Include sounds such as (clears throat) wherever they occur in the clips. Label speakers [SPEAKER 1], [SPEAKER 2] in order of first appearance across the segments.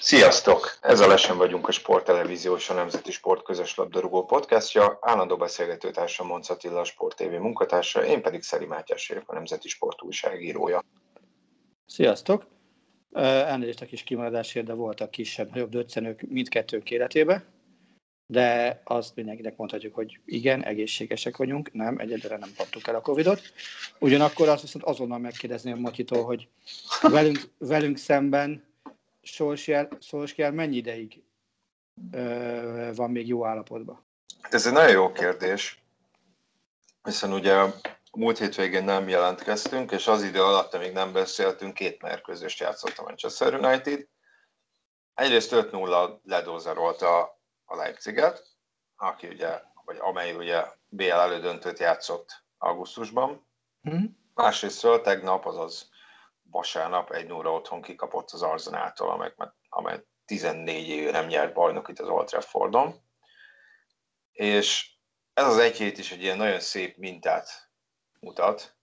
[SPEAKER 1] Sziasztok! Ez a Lesen vagyunk a Sporttelevízió és a Nemzeti Sport közös labdarúgó podcastja. Állandó beszélgetőtársam Monc Attila, a Sport TV munkatársa, én pedig Szeri Mátyás vagyok, a Nemzeti Sport újságírója.
[SPEAKER 2] Sziasztok! Elnézést a kis kimaradásért, de voltak kisebb-nagyobb döccenők mindkettőnk életébe, de azt mindenkinek mondhatjuk, hogy igen, egészségesek vagyunk, nem, egyedülre nem kaptuk el a Covidot. Ugyanakkor azt viszont azonnal megkérdezném Matyitól, hogy velünk, velünk szemben Solskjaer mennyi ideig ö, van még jó állapotban?
[SPEAKER 1] Hát ez egy nagyon jó kérdés, hiszen ugye múlt hétvégén nem jelentkeztünk, és az idő alatt, amíg nem beszéltünk, két mérkőzést játszott a Manchester United. Egyrészt 5-0 ledózerolta a Leipziget, aki ugye, vagy amely ugye BL elődöntőt játszott augusztusban. Mm. Másrésztről tegnap, azaz vasárnap egy 0 otthon kikapott az Arzenától, amely, amely 14 éve nem nyert bajnokit az Old Traffordon. És ez az egy hét is egy ilyen nagyon szép mintát mutat,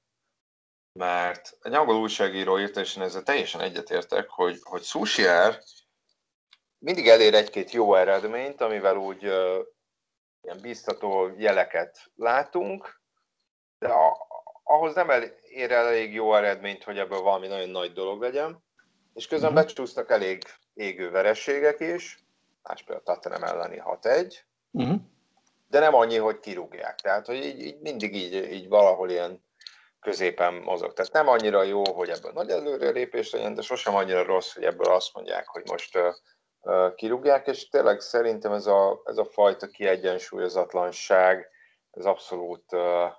[SPEAKER 1] mert egy angol újságíró írta, és én ezzel teljesen egyetértek, hogy, hogy Sushier mindig elér egy-két jó eredményt, amivel úgy uh, ilyen biztató jeleket látunk, de a, ahhoz nem ér elég jó eredményt, hogy ebből valami nagyon nagy dolog legyen, és közben uh-huh. becsúsznak elég égő verességek is, más például Tottenham elleni 6-1, uh-huh. Mhm. de nem annyi, hogy kirúgják. Tehát, hogy így, így mindig így, így valahol ilyen középen mozog. Tehát nem annyira jó, hogy ebből nagy előrelépés legyen, de sosem annyira rossz, hogy ebből azt mondják, hogy most uh, uh, kirúgják, és tényleg szerintem ez a, ez a fajta kiegyensúlyozatlanság, ez abszolút uh,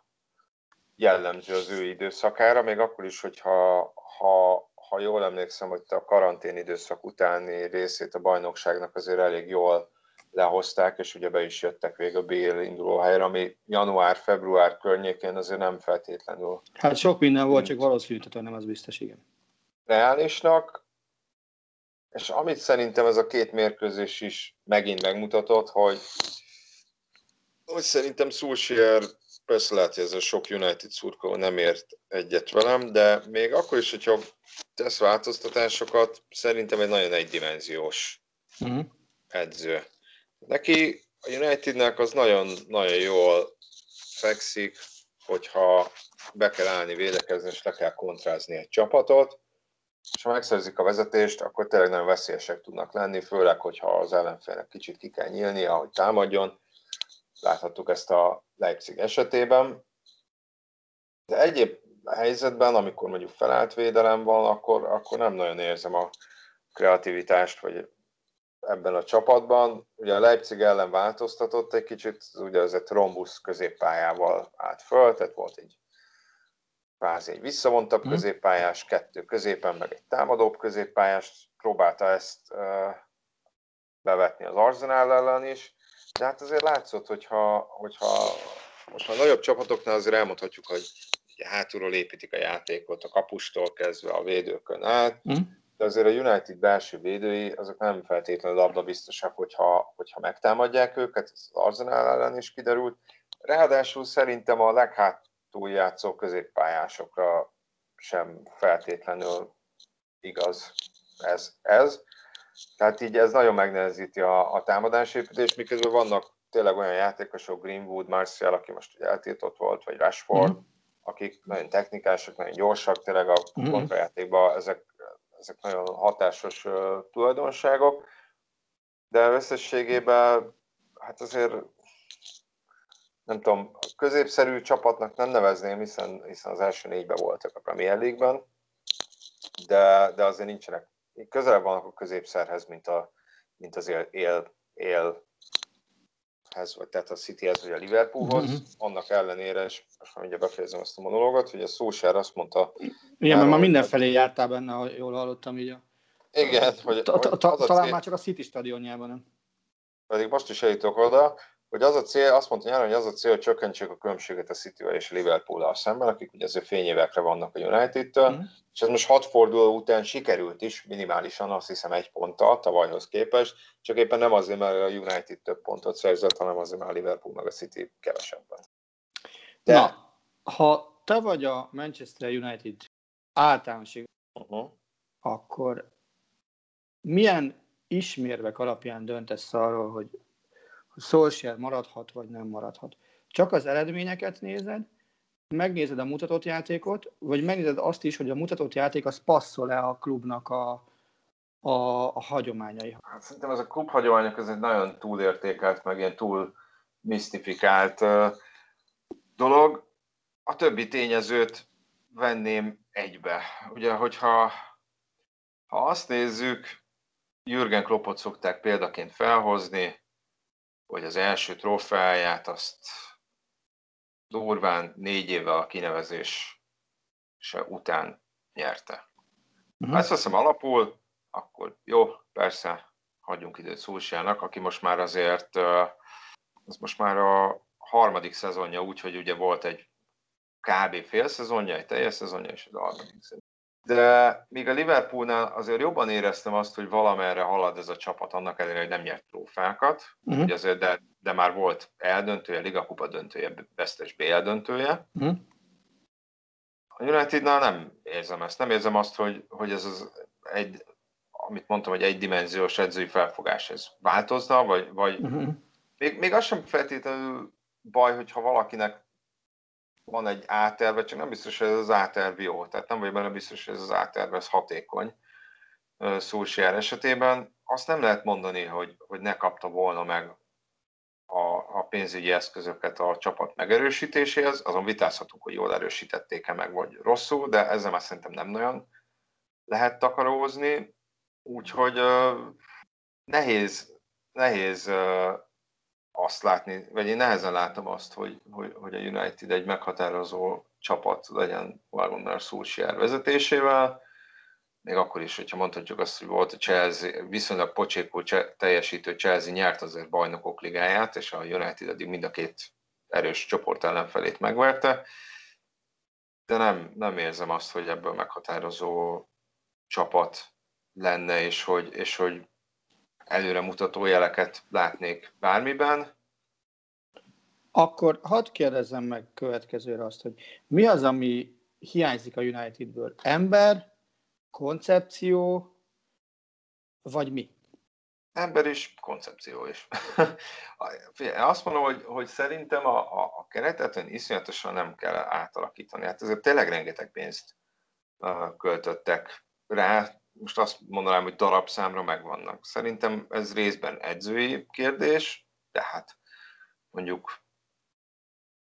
[SPEAKER 1] jellemző az ő időszakára, még akkor is, hogyha ha, ha jól emlékszem, hogy a karantén időszak utáni részét a bajnokságnak azért elég jól lehozták, és ugye be is jöttek végül a BL indulóhelyre, ami január-február környékén azért nem feltétlenül.
[SPEAKER 2] Hát sok minden volt, csak valószínűtetlen nem az biztos, igen.
[SPEAKER 1] Reálisnak, és amit szerintem ez a két mérkőzés is megint megmutatott, hogy, hogy szerintem Szulsier persze lehet, hogy ez a sok United szurkoló nem ért egyet velem, de még akkor is, hogyha tesz változtatásokat, szerintem egy nagyon egydimenziós uh-huh. edző. Neki a Unitednek az nagyon, nagyon jól fekszik, hogyha be kell állni, védekezni, és le kell kontrázni egy csapatot, és ha megszerzik a vezetést, akkor tényleg nagyon veszélyesek tudnak lenni, főleg, hogyha az ellenfélnek kicsit ki kell nyílni, ahogy támadjon. Láthattuk ezt a Leipzig esetében. De egyéb helyzetben, amikor mondjuk felállt védelem van, akkor, akkor nem nagyon érzem a kreativitást, vagy ebben a csapatban. Ugye a Leipzig ellen változtatott egy kicsit, ugye ez egy trombusz középpályával állt föl, tehát volt egy kvázi egy visszavontabb mm. középpályás, kettő középen, meg egy támadóbb középpályás, próbálta ezt uh, bevetni az Arsenal ellen is, de hát azért látszott, hogyha, hogyha most a nagyobb csapatoknál azért elmondhatjuk, hogy ugye hátulról építik a játékot, a kapustól kezdve a védőkön át, mm. de azért a United belső védői azok nem feltétlenül labda biztosak, hogyha, hogyha megtámadják őket, ez az Arsenal ellen is kiderült. Ráadásul szerintem a leghátul játszó középpályásokra sem feltétlenül igaz ez. ez. Tehát így ez nagyon megnehezíti a, a támadásépítést, miközben vannak tényleg olyan játékosok, Greenwood, Martial, aki most ugye eltiltott volt, vagy Rashford, mm. akik nagyon technikások, nagyon gyorsak, tényleg a mm. kontrajátékban ezek, ezek nagyon hatásos uh, tulajdonságok, de összességében hát azért nem tudom, középszerű csapatnak nem nevezném, hiszen, hiszen az első négyben voltak a Premier League-ben, de, de azért nincsenek, közelebb vannak a középszerhez, mint, a, mint az él, él, él vagy tehát a Cityhez, vagy a Liverpoolhoz, uh-huh. annak ellenére, és most már ugye befejezem ezt a monológot, hogy a Solskjaer azt mondta...
[SPEAKER 2] Igen, mert már mindenfelé jártál benne, ha jól hallottam így a...
[SPEAKER 1] Igen, hogy...
[SPEAKER 2] Talán már csak a City stadionjában nem.
[SPEAKER 1] Pedig most is eljutok oda, hogy az a cél, azt mondta nyáron, hogy az a cél, hogy csökkentsék a különbséget a city és a liverpool szemben, akik ugye azért fényévekre vannak a United-től, mm. és ez most hat forduló után sikerült is, minimálisan azt hiszem egy ponttal tavalyhoz képest, csak éppen nem azért, mert a United több pontot szerzett, hanem azért, mert a Liverpool meg a City kevesebben.
[SPEAKER 2] De... Na, ha te vagy a Manchester United általánosig, uh-huh. akkor milyen ismérvek alapján döntesz arról, hogy Solskjaer maradhat, vagy nem maradhat. Csak az eredményeket nézed, megnézed a mutatott játékot, vagy megnézed azt is, hogy a mutatott játék az passzol-e a klubnak a, a, a hagyományai.
[SPEAKER 1] Hát szerintem ez a klub hagyományok ez egy nagyon túlértékelt, meg ilyen túl misztifikált dolog. A többi tényezőt venném egybe. Ugye, hogyha ha azt nézzük, Jürgen Kloppot szokták példaként felhozni, hogy az első trófeáját azt durván négy évvel a kinevezés után nyerte. Uh-huh. Ha ezt veszem alapul, akkor jó, persze, hagyjunk időt Szulsiának, aki most már azért, ez most már a harmadik szezonja, úgyhogy ugye volt egy kb. fél szezonja, egy teljes szezonja, és egy harmadik de még a Liverpoolnál azért jobban éreztem azt, hogy valamerre halad ez a csapat, annak ellenére, hogy nem nyert trófákat, uh-huh. azért, de, de már volt eldöntője, Ligakupa döntője, vesztes BL döntője. Uh-huh. A Unitednál nem érzem ezt, nem érzem azt, hogy, hogy ez az egy, amit mondtam, hogy egydimenziós edzői felfogás, ez változna, vagy, vagy uh-huh. még, még az sem feltétlenül baj, hogyha valakinek van egy áterve, csak nem biztos, hogy ez az áterv jó. Tehát nem vagy benne biztos, hogy ez az áterv ez hatékony Szulsier esetében. Azt nem lehet mondani, hogy, hogy ne kapta volna meg a, a pénzügyi eszközöket a csapat megerősítéséhez. Azon vitázhatunk, hogy jól erősítették-e meg, vagy rosszul, de ezzel már szerintem nem nagyon lehet takarózni. Úgyhogy uh, nehéz, nehéz uh, azt látni, vagy én nehezen látom azt, hogy, hogy, hogy a United egy meghatározó csapat legyen Warner Solskjaer vezetésével, még akkor is, hogyha mondhatjuk azt, hogy volt a Chelsea, viszonylag pocsékul teljesítő Chelsea nyert azért bajnokok ligáját, és a United eddig mind a két erős csoport ellenfelét megverte, de nem, nem érzem azt, hogy ebből meghatározó csapat lenne, és hogy, és hogy előremutató jeleket látnék bármiben.
[SPEAKER 2] Akkor hadd kérdezzem meg következőre azt, hogy mi az, ami hiányzik a Unitedből? Ember, koncepció, vagy mi?
[SPEAKER 1] Ember is, koncepció is. (laughs) Azt mondom, hogy, hogy szerintem a, a, a keretet iszonyatosan nem kell átalakítani. Hát ezért tényleg rengeteg pénzt költöttek rá, most azt mondanám, hogy darabszámra megvannak. Szerintem ez részben edzői kérdés, tehát mondjuk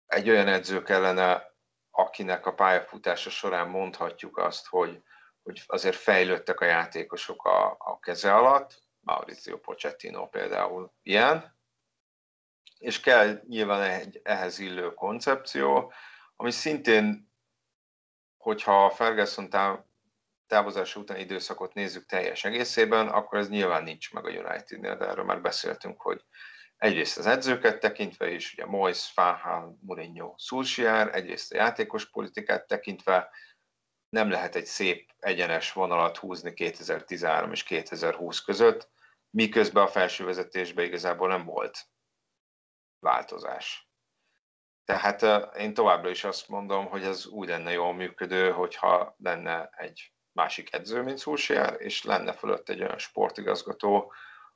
[SPEAKER 1] egy olyan edző kellene, akinek a pályafutása során mondhatjuk azt, hogy, hogy azért fejlődtek a játékosok a, a keze alatt, Maurizio Pochettino például ilyen, és kell nyilván egy ehhez illő koncepció, ami szintén, hogyha a Ferguson távozása utáni időszakot nézzük teljes egészében, akkor ez nyilván nincs meg a Unitednél, de erről már beszéltünk, hogy egyrészt az edzőket tekintve is, ugye Moyes, Fahal, Mourinho, Solskjaer, egyrészt a játékos politikát tekintve nem lehet egy szép egyenes vonalat húzni 2013 és 2020 között, miközben a felső vezetésben igazából nem volt változás. Tehát én továbbra is azt mondom, hogy ez úgy lenne jól működő, hogyha lenne egy másik edző, mint Szulsier, és lenne fölött egy olyan sportigazgató,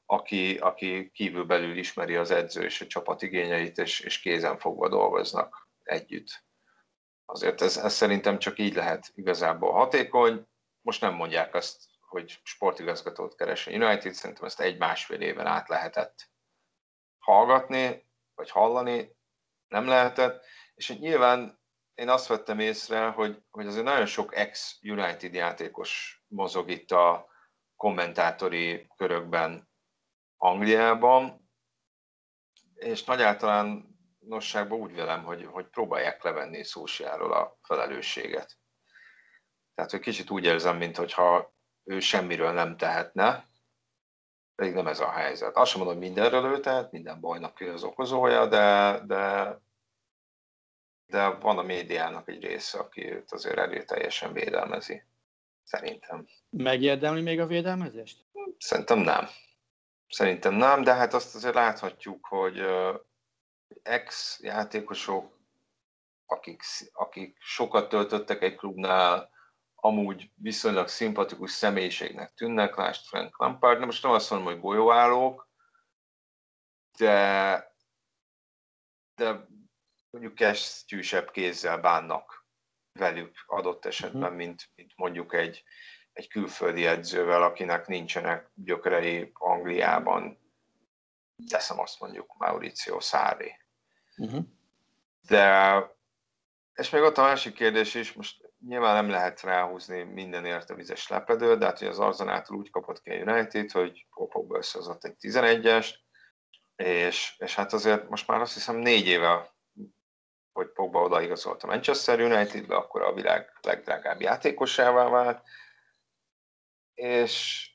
[SPEAKER 1] aki, aki kívülbelül ismeri az edző és a csapat igényeit, és, és kézen fogva dolgoznak együtt. Azért ez, ez szerintem csak így lehet igazából hatékony. Most nem mondják azt, hogy sportigazgatót keres a United, szerintem ezt egy-másfél éven át lehetett hallgatni, vagy hallani, nem lehetett, és nyilván én azt vettem észre, hogy, hogy azért nagyon sok ex-United játékos mozog itt a kommentátori körökben Angliában, és nagy általánosságban úgy velem, hogy, hogy próbálják levenni Szósiáról a felelősséget. Tehát, hogy kicsit úgy érzem, mintha ő semmiről nem tehetne, pedig nem ez a helyzet. Azt sem mondom, hogy mindenről ő tehet, minden bajnak ő az okozója, de, de, de van a médiának egy része, aki őt azért erőteljesen védelmezi. Szerintem.
[SPEAKER 2] Megérdemli még a védelmezést?
[SPEAKER 1] Szerintem nem. Szerintem nem, de hát azt azért láthatjuk, hogy ex-játékosok, akik, akik sokat töltöttek egy klubnál, amúgy viszonylag szimpatikus személyiségnek tűnnek, lásd Frank Lampard, de most nem azt mondom, hogy golyóállók, de, de mondjuk kesztyűsebb kézzel bánnak velük adott esetben, uh-huh. mint, mint mondjuk egy, egy külföldi edzővel, akinek nincsenek gyökerei Angliában, teszem azt mondjuk Mauricio Sarri. Uh-huh. De, és még ott a másik kérdés is, most nyilván nem lehet ráhúzni mindenért a vizes lepedő, de hát hogy az Arzanától úgy kapott ki a United, hogy Popokba összehozott egy 11-est, és, és hát azért most már azt hiszem négy éve, hogy Pogba odaigazolt a Manchester Unitedbe, akkor a világ legdrágább játékosává vált, és,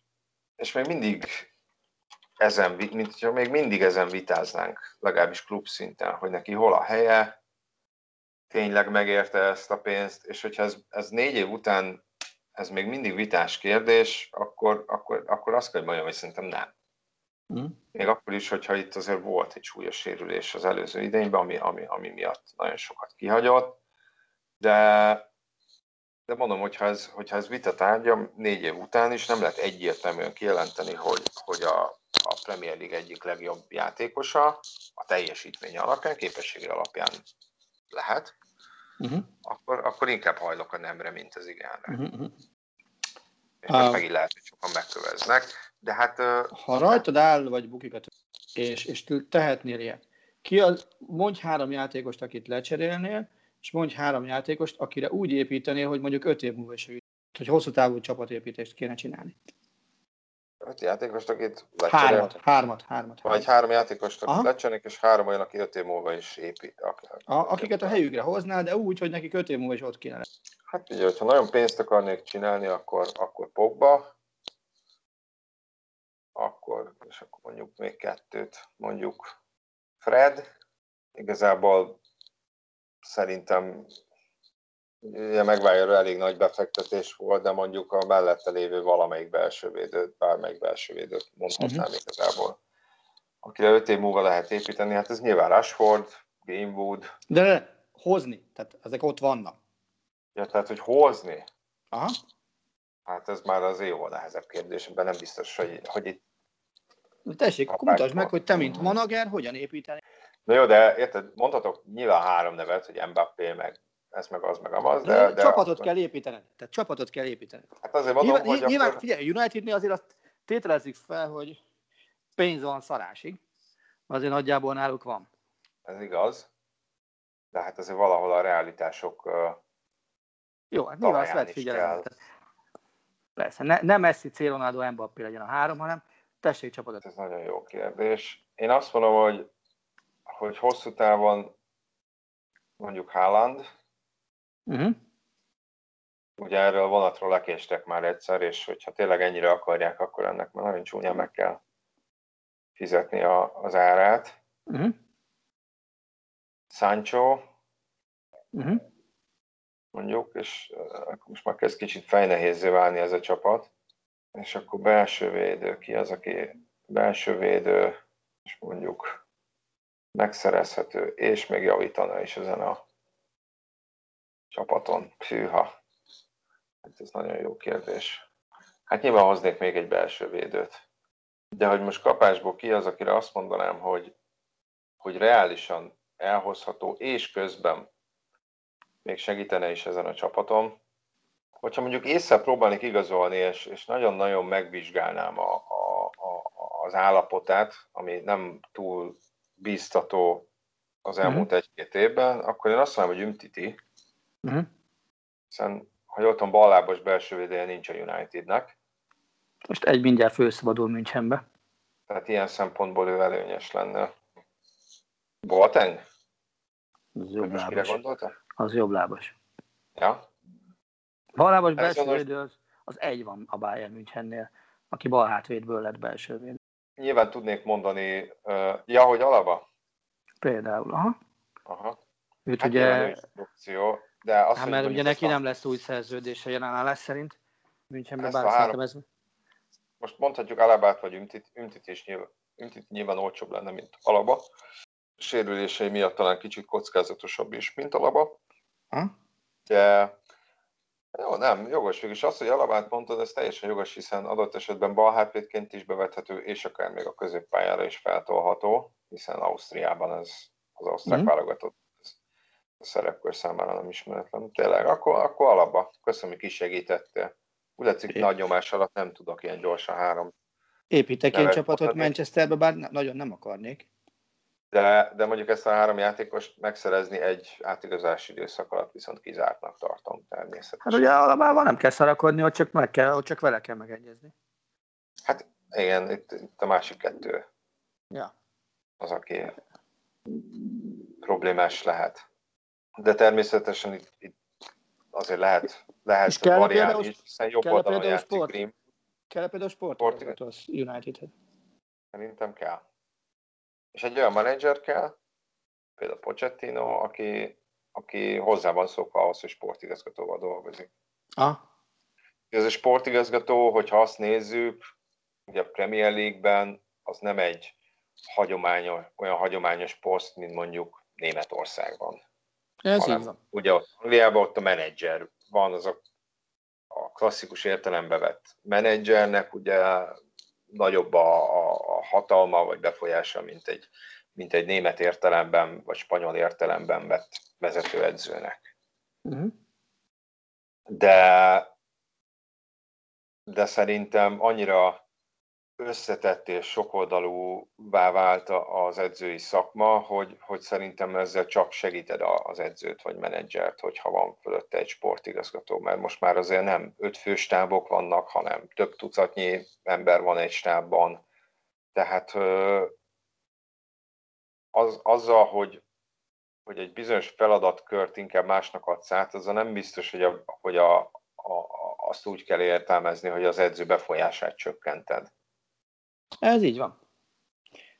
[SPEAKER 1] és még mindig ezen, mint hogyha még mindig ezen vitáznánk, legalábbis klub szinten, hogy neki hol a helye, tényleg megérte ezt a pénzt, és hogyha ez, ez négy év után ez még mindig vitás kérdés, akkor, akkor, akkor azt kell, mondjam, hogy szerintem nem. Mm. Még akkor is, hogyha itt azért volt egy súlyos sérülés az előző idényben, ami, ami, ami miatt nagyon sokat kihagyott, de, de mondom, hogyha ez, hogyha ez vita tárgya, négy év után is nem lehet egyértelműen kijelenteni, hogy, hogy a, a Premier League egyik legjobb játékosa a teljesítmény alapján, képessége alapján lehet, uh-huh. akkor, akkor inkább hajlok a nemre, mint az igánra. Uh-huh. És uh, megint lehet, hogy sokan megköveznek, de hát...
[SPEAKER 2] Ha rajtad áll, vagy bukikat, és, és tehetnél ilyet, ki az, mondj három játékost, akit lecserélnél, és mondj három játékost, akire úgy építenél, hogy mondjuk öt év múlva is hogy hosszú távú csapatépítést kéne csinálni.
[SPEAKER 1] Öt játékost, akit
[SPEAKER 2] lecserélnek. Hármat, hármat, hármat.
[SPEAKER 1] Vagy három játékost, akit lecserélnek, és három olyan, aki öt év múlva is épít.
[SPEAKER 2] A, akiket a helyükre hoznál, de úgy, hogy nekik öt év múlva is ott kéne
[SPEAKER 1] Hát ugye, hogyha nagyon pénzt akarnék csinálni, akkor, akkor Pogba, akkor, és akkor mondjuk még kettőt, mondjuk Fred, igazából szerintem Ugye megválja elég nagy befektetés volt, de mondjuk a mellette lévő valamelyik belső védőt, bármelyik belső védőt mondhatnám uh-huh. igazából. Akire öt év múlva lehet építeni, hát ez nyilván Rashford, Greenwood.
[SPEAKER 2] De hozni, tehát ezek ott vannak.
[SPEAKER 1] Ja, tehát hogy hozni? Aha. Hát ez már az jó nehezebb kérdés, ebben nem biztos, hogy, hogy itt...
[SPEAKER 2] Tessék, akkor mutasd meg, hogy te, mint manager, hogyan építeni.
[SPEAKER 1] Na jó, de érted, mondhatok nyilván három nevet, hogy Mbappé, meg ez meg az meg amaz. De,
[SPEAKER 2] de, de csapatot akkor... kell építeni. Tehát csapatot kell építeni.
[SPEAKER 1] Hát azért mondom,
[SPEAKER 2] nyilván,
[SPEAKER 1] hogy
[SPEAKER 2] nyilván,
[SPEAKER 1] akkor...
[SPEAKER 2] figyelj, Unitednél azért azt tételezzük fel, hogy pénz van szarásig. Azért nagyjából náluk van.
[SPEAKER 1] Ez igaz. De hát azért valahol a realitások
[SPEAKER 2] Jó, hát nyilván azt lehet figyelni. Persze, ne, nem Messi, C. Ronaldo, Mbappé legyen a három, hanem tessék csapatot.
[SPEAKER 1] Ez nagyon jó kérdés. Én azt mondom, hogy, hogy hosszú távon mondjuk Haaland, Uh-huh. Ugye erről a vonatról lekéstek már egyszer, és hogyha tényleg ennyire akarják, akkor ennek már nagyon csúnyán meg kell fizetni a, az árát. Uh-huh. Sancho, uh-huh. mondjuk, és akkor most már kezd kicsit fejnehézzé válni ez a csapat, és akkor belső védő, ki az, aki belső védő, és mondjuk megszerezhető, és még javítana is ezen a csapaton. Hűha. Hát ez nagyon jó kérdés. Hát nyilván hoznék még egy belső védőt. De hogy most kapásból ki az, akire azt mondanám, hogy, hogy reálisan elhozható, és közben még segítene is ezen a csapatom. Hogyha mondjuk észre próbálnék igazolni, és, és nagyon-nagyon megvizsgálnám a, a, a, az állapotát, ami nem túl bíztató az elmúlt uh-huh. egy-két évben, akkor én azt mondom, hogy Umtiti, uh-huh. hiszen ha jól tudom, ballábos belső védője nincs a Unitednek.
[SPEAKER 2] Most egy mindjárt főszabadul Münchenbe.
[SPEAKER 1] Tehát ilyen szempontból ő előnyes lenne. Boateng?
[SPEAKER 2] Az jobb lábas. Az jobb lábas.
[SPEAKER 1] Ja.
[SPEAKER 2] Belső
[SPEAKER 1] most-
[SPEAKER 2] védő az, az egy van a Bayern Münchennél, aki bal hátvédből lett belső védő.
[SPEAKER 1] Nyilván tudnék mondani, uh, ja, hogy Alaba?
[SPEAKER 2] Például, aha.
[SPEAKER 1] Aha.
[SPEAKER 2] Őt
[SPEAKER 1] Hát
[SPEAKER 2] ugye,
[SPEAKER 1] opció, de azt,
[SPEAKER 2] hát mert ugye neki nem lesz új szerződése jelen állás szerint. Münchenben bár
[SPEAKER 1] három-
[SPEAKER 2] ez...
[SPEAKER 1] most mondhatjuk Alabát vagy Ümtit, Ümtit is nyilván, Ümtit nyilván olcsóbb lenne, mint Alaba. Sérülései miatt talán kicsit kockázatosabb is, mint Alaba.
[SPEAKER 2] Ha?
[SPEAKER 1] De jó, nem, jogos végül is. Az, hogy Alabát mondtad, ez teljesen jogos, hiszen adott esetben bal hátvédként is bevethető, és akár még a középpályára is feltolható, hiszen Ausztriában ez az osztrák mm. válogatott ez a szerepkör számára nem ismeretlen. Tényleg, akkor, akkor Alaba. Köszönöm, hogy kisegítettél. Úgy látszik, nagy nyomás alatt nem tudok ilyen gyorsan három
[SPEAKER 2] Építek én csapatot
[SPEAKER 1] mondani.
[SPEAKER 2] Manchesterbe, bár nagyon nem akarnék.
[SPEAKER 1] De, de mondjuk ezt a három játékost megszerezni egy átigazási időszak alatt viszont kizártnak tartom természetesen.
[SPEAKER 2] Hát ugye alapában nem kell szarakodni, ott csak, meg kell, ott csak vele kell megegyezni.
[SPEAKER 1] Hát igen, itt, itt a másik kettő
[SPEAKER 2] Ja.
[SPEAKER 1] az, aki problémás lehet. De természetesen itt, itt azért lehet, lehet
[SPEAKER 2] És kell
[SPEAKER 1] variálni
[SPEAKER 2] például-
[SPEAKER 1] is, hiszen jobb
[SPEAKER 2] kell
[SPEAKER 1] oldalon játszik? Grimm,
[SPEAKER 2] Kell például sportigazgató az Unitedhez.
[SPEAKER 1] szerintem kell. És egy olyan menedzser kell, például Pochettino, aki, aki hozzá van szokva ahhoz, hogy sportigazgatóval dolgozik.
[SPEAKER 2] Ah,
[SPEAKER 1] Ez a sportigazgató, hogyha azt nézzük, ugye a Premier League-ben az nem egy hagyományos, olyan hagyományos poszt, mint mondjuk Németországban.
[SPEAKER 2] ez
[SPEAKER 1] hanem
[SPEAKER 2] így van.
[SPEAKER 1] Ugye ott Angliában ott a menedzser van, az a, a klasszikus értelembe vett menedzsernek ugye nagyobb a, a, a hatalma vagy befolyása, mint egy, mint egy német értelemben vagy spanyol értelemben vett vezetőedzőnek.
[SPEAKER 2] Uh-huh.
[SPEAKER 1] de, de szerintem annyira összetett és sokoldalúvá vált az edzői szakma, hogy, hogy szerintem ezzel csak segíted az edzőt vagy menedzsert, hogyha van fölötte egy sportigazgató, mert most már azért nem öt főstábok vannak, hanem több tucatnyi ember van egy stábban, tehát az, azzal, hogy, hogy egy bizonyos feladatkört inkább másnak adsz át, azzal nem biztos, hogy, a, hogy a, a, azt úgy kell értelmezni, hogy az edző befolyását csökkented,
[SPEAKER 2] Ez így van.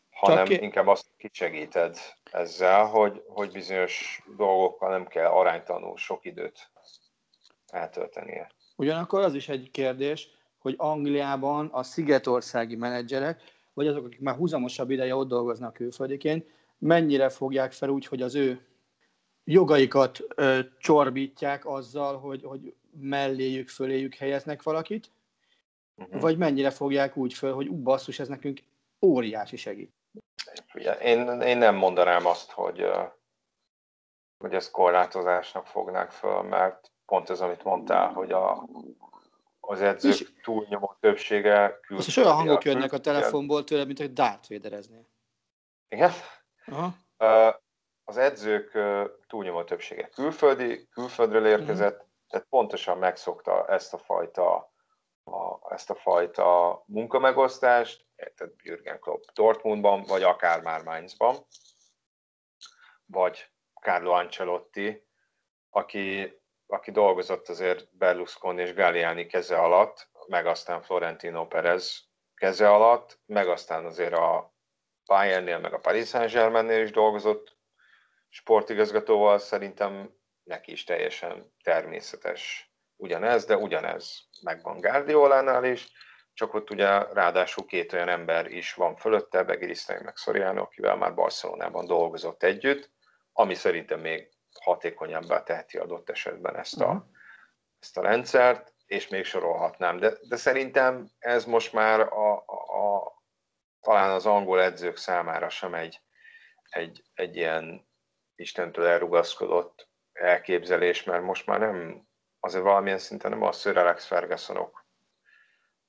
[SPEAKER 1] hanem
[SPEAKER 2] ki-
[SPEAKER 1] inkább azt kisegíted ezzel, hogy, hogy bizonyos dolgokkal nem kell aránytalanul sok időt eltöltenie.
[SPEAKER 2] Ugyanakkor az is egy kérdés, hogy Angliában a szigetországi menedzserek, vagy azok, akik már húzamosabb ideje ott dolgoznak külföldiként, mennyire fogják fel úgy, hogy az ő jogaikat ö, csorbítják azzal, hogy, hogy melléjük, föléjük helyeznek valakit,
[SPEAKER 1] Uh-huh.
[SPEAKER 2] vagy mennyire fogják úgy föl, hogy ú, basszus, ez nekünk óriási segít.
[SPEAKER 1] Én, én nem mondanám azt, hogy, hogy ezt korlátozásnak fognák föl, mert pont ez, amit mondtál, hogy a, az edzők
[SPEAKER 2] És-
[SPEAKER 1] túlnyomó többsége
[SPEAKER 2] Most is olyan hangok jönnek a telefonból tőle, mint hogy Darth Vadereznél.
[SPEAKER 1] Igen?
[SPEAKER 2] Aha.
[SPEAKER 1] Az edzők túlnyomó többsége külföldi, külföldről érkezett, tehát pontosan megszokta ezt a fajta, a, ezt a fajta munkamegosztást, tehát Jürgen Klopp Dortmundban, vagy akár már Mainzban, vagy Carlo Ancelotti, aki, aki dolgozott azért Berlusconi és Galliani keze alatt, meg aztán Florentino Perez keze alatt, meg aztán azért a Bayernnél, meg a Paris Saint-Germainnél is dolgozott sportigazgatóval, szerintem neki is teljesen természetes ugyanez, de ugyanez megvan Guardiolánál is, csak ott ugye ráadásul két olyan ember is van fölötte, Begirisztei meg Soriano, akivel már Barcelonában dolgozott együtt, ami szerintem még hatékonyabbá teheti adott esetben ezt a,
[SPEAKER 2] Mhm.
[SPEAKER 1] ezt a rendszert, és még sorolhatnám. De, de szerintem ez most már a, a, a, talán az angol edzők számára sem egy, egy, egy ilyen Istentől elrugaszkodott elképzelés, mert most már nem, azért valamilyen szinten nem a Sir Alex Fergusonok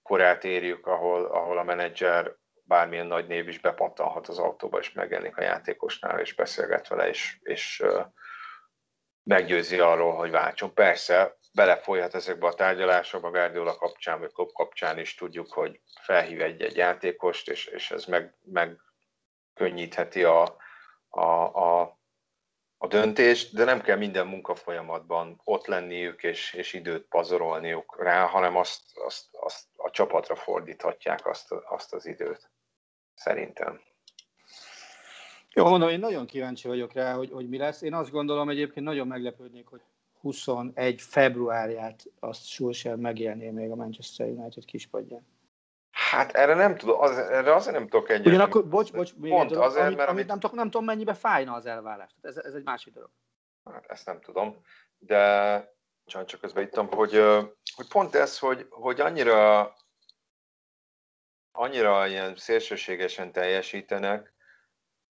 [SPEAKER 1] korát érjük, ahol, ahol a menedzser bármilyen nagy név is bepattanhat az autóba, és megjelenik a játékosnál, és beszélget vele, és, és meggyőzi arról, hogy váltson. Persze, belefolyhat ezekbe a tárgyalásokba, Guardiola kapcsán, vagy Klopp kapcsán is tudjuk, hogy felhív egy-egy játékost, és, és ez meg, megkönnyítheti a, a, a, a döntést, de nem kell minden munkafolyamatban ott lenniük és, és időt pazarolniuk rá, hanem azt, azt, azt a csapatra fordíthatják azt, azt az időt. Szerintem.
[SPEAKER 2] Jó, mondom, én nagyon kíváncsi vagyok rá, hogy, hogy mi lesz. Én azt gondolom egyébként nagyon meglepődnék, hogy 21 februárját azt Solskjaer megélné még a Manchester United kispadján.
[SPEAKER 1] Hát erre nem tudom, az, erre azért nem tudok egyet.
[SPEAKER 2] Ugyanakkor, bocs, bocs,
[SPEAKER 1] Pont
[SPEAKER 2] dolog, azért, amit, mert amit nem, tudom, nem tudom, mennyibe fájna az elvállás. Ez, ez egy másik dolog.
[SPEAKER 1] Hát ezt nem tudom, de csak, csak közben ittam, hogy, hogy pont ez, hogy, hogy annyira annyira ilyen szélsőségesen teljesítenek,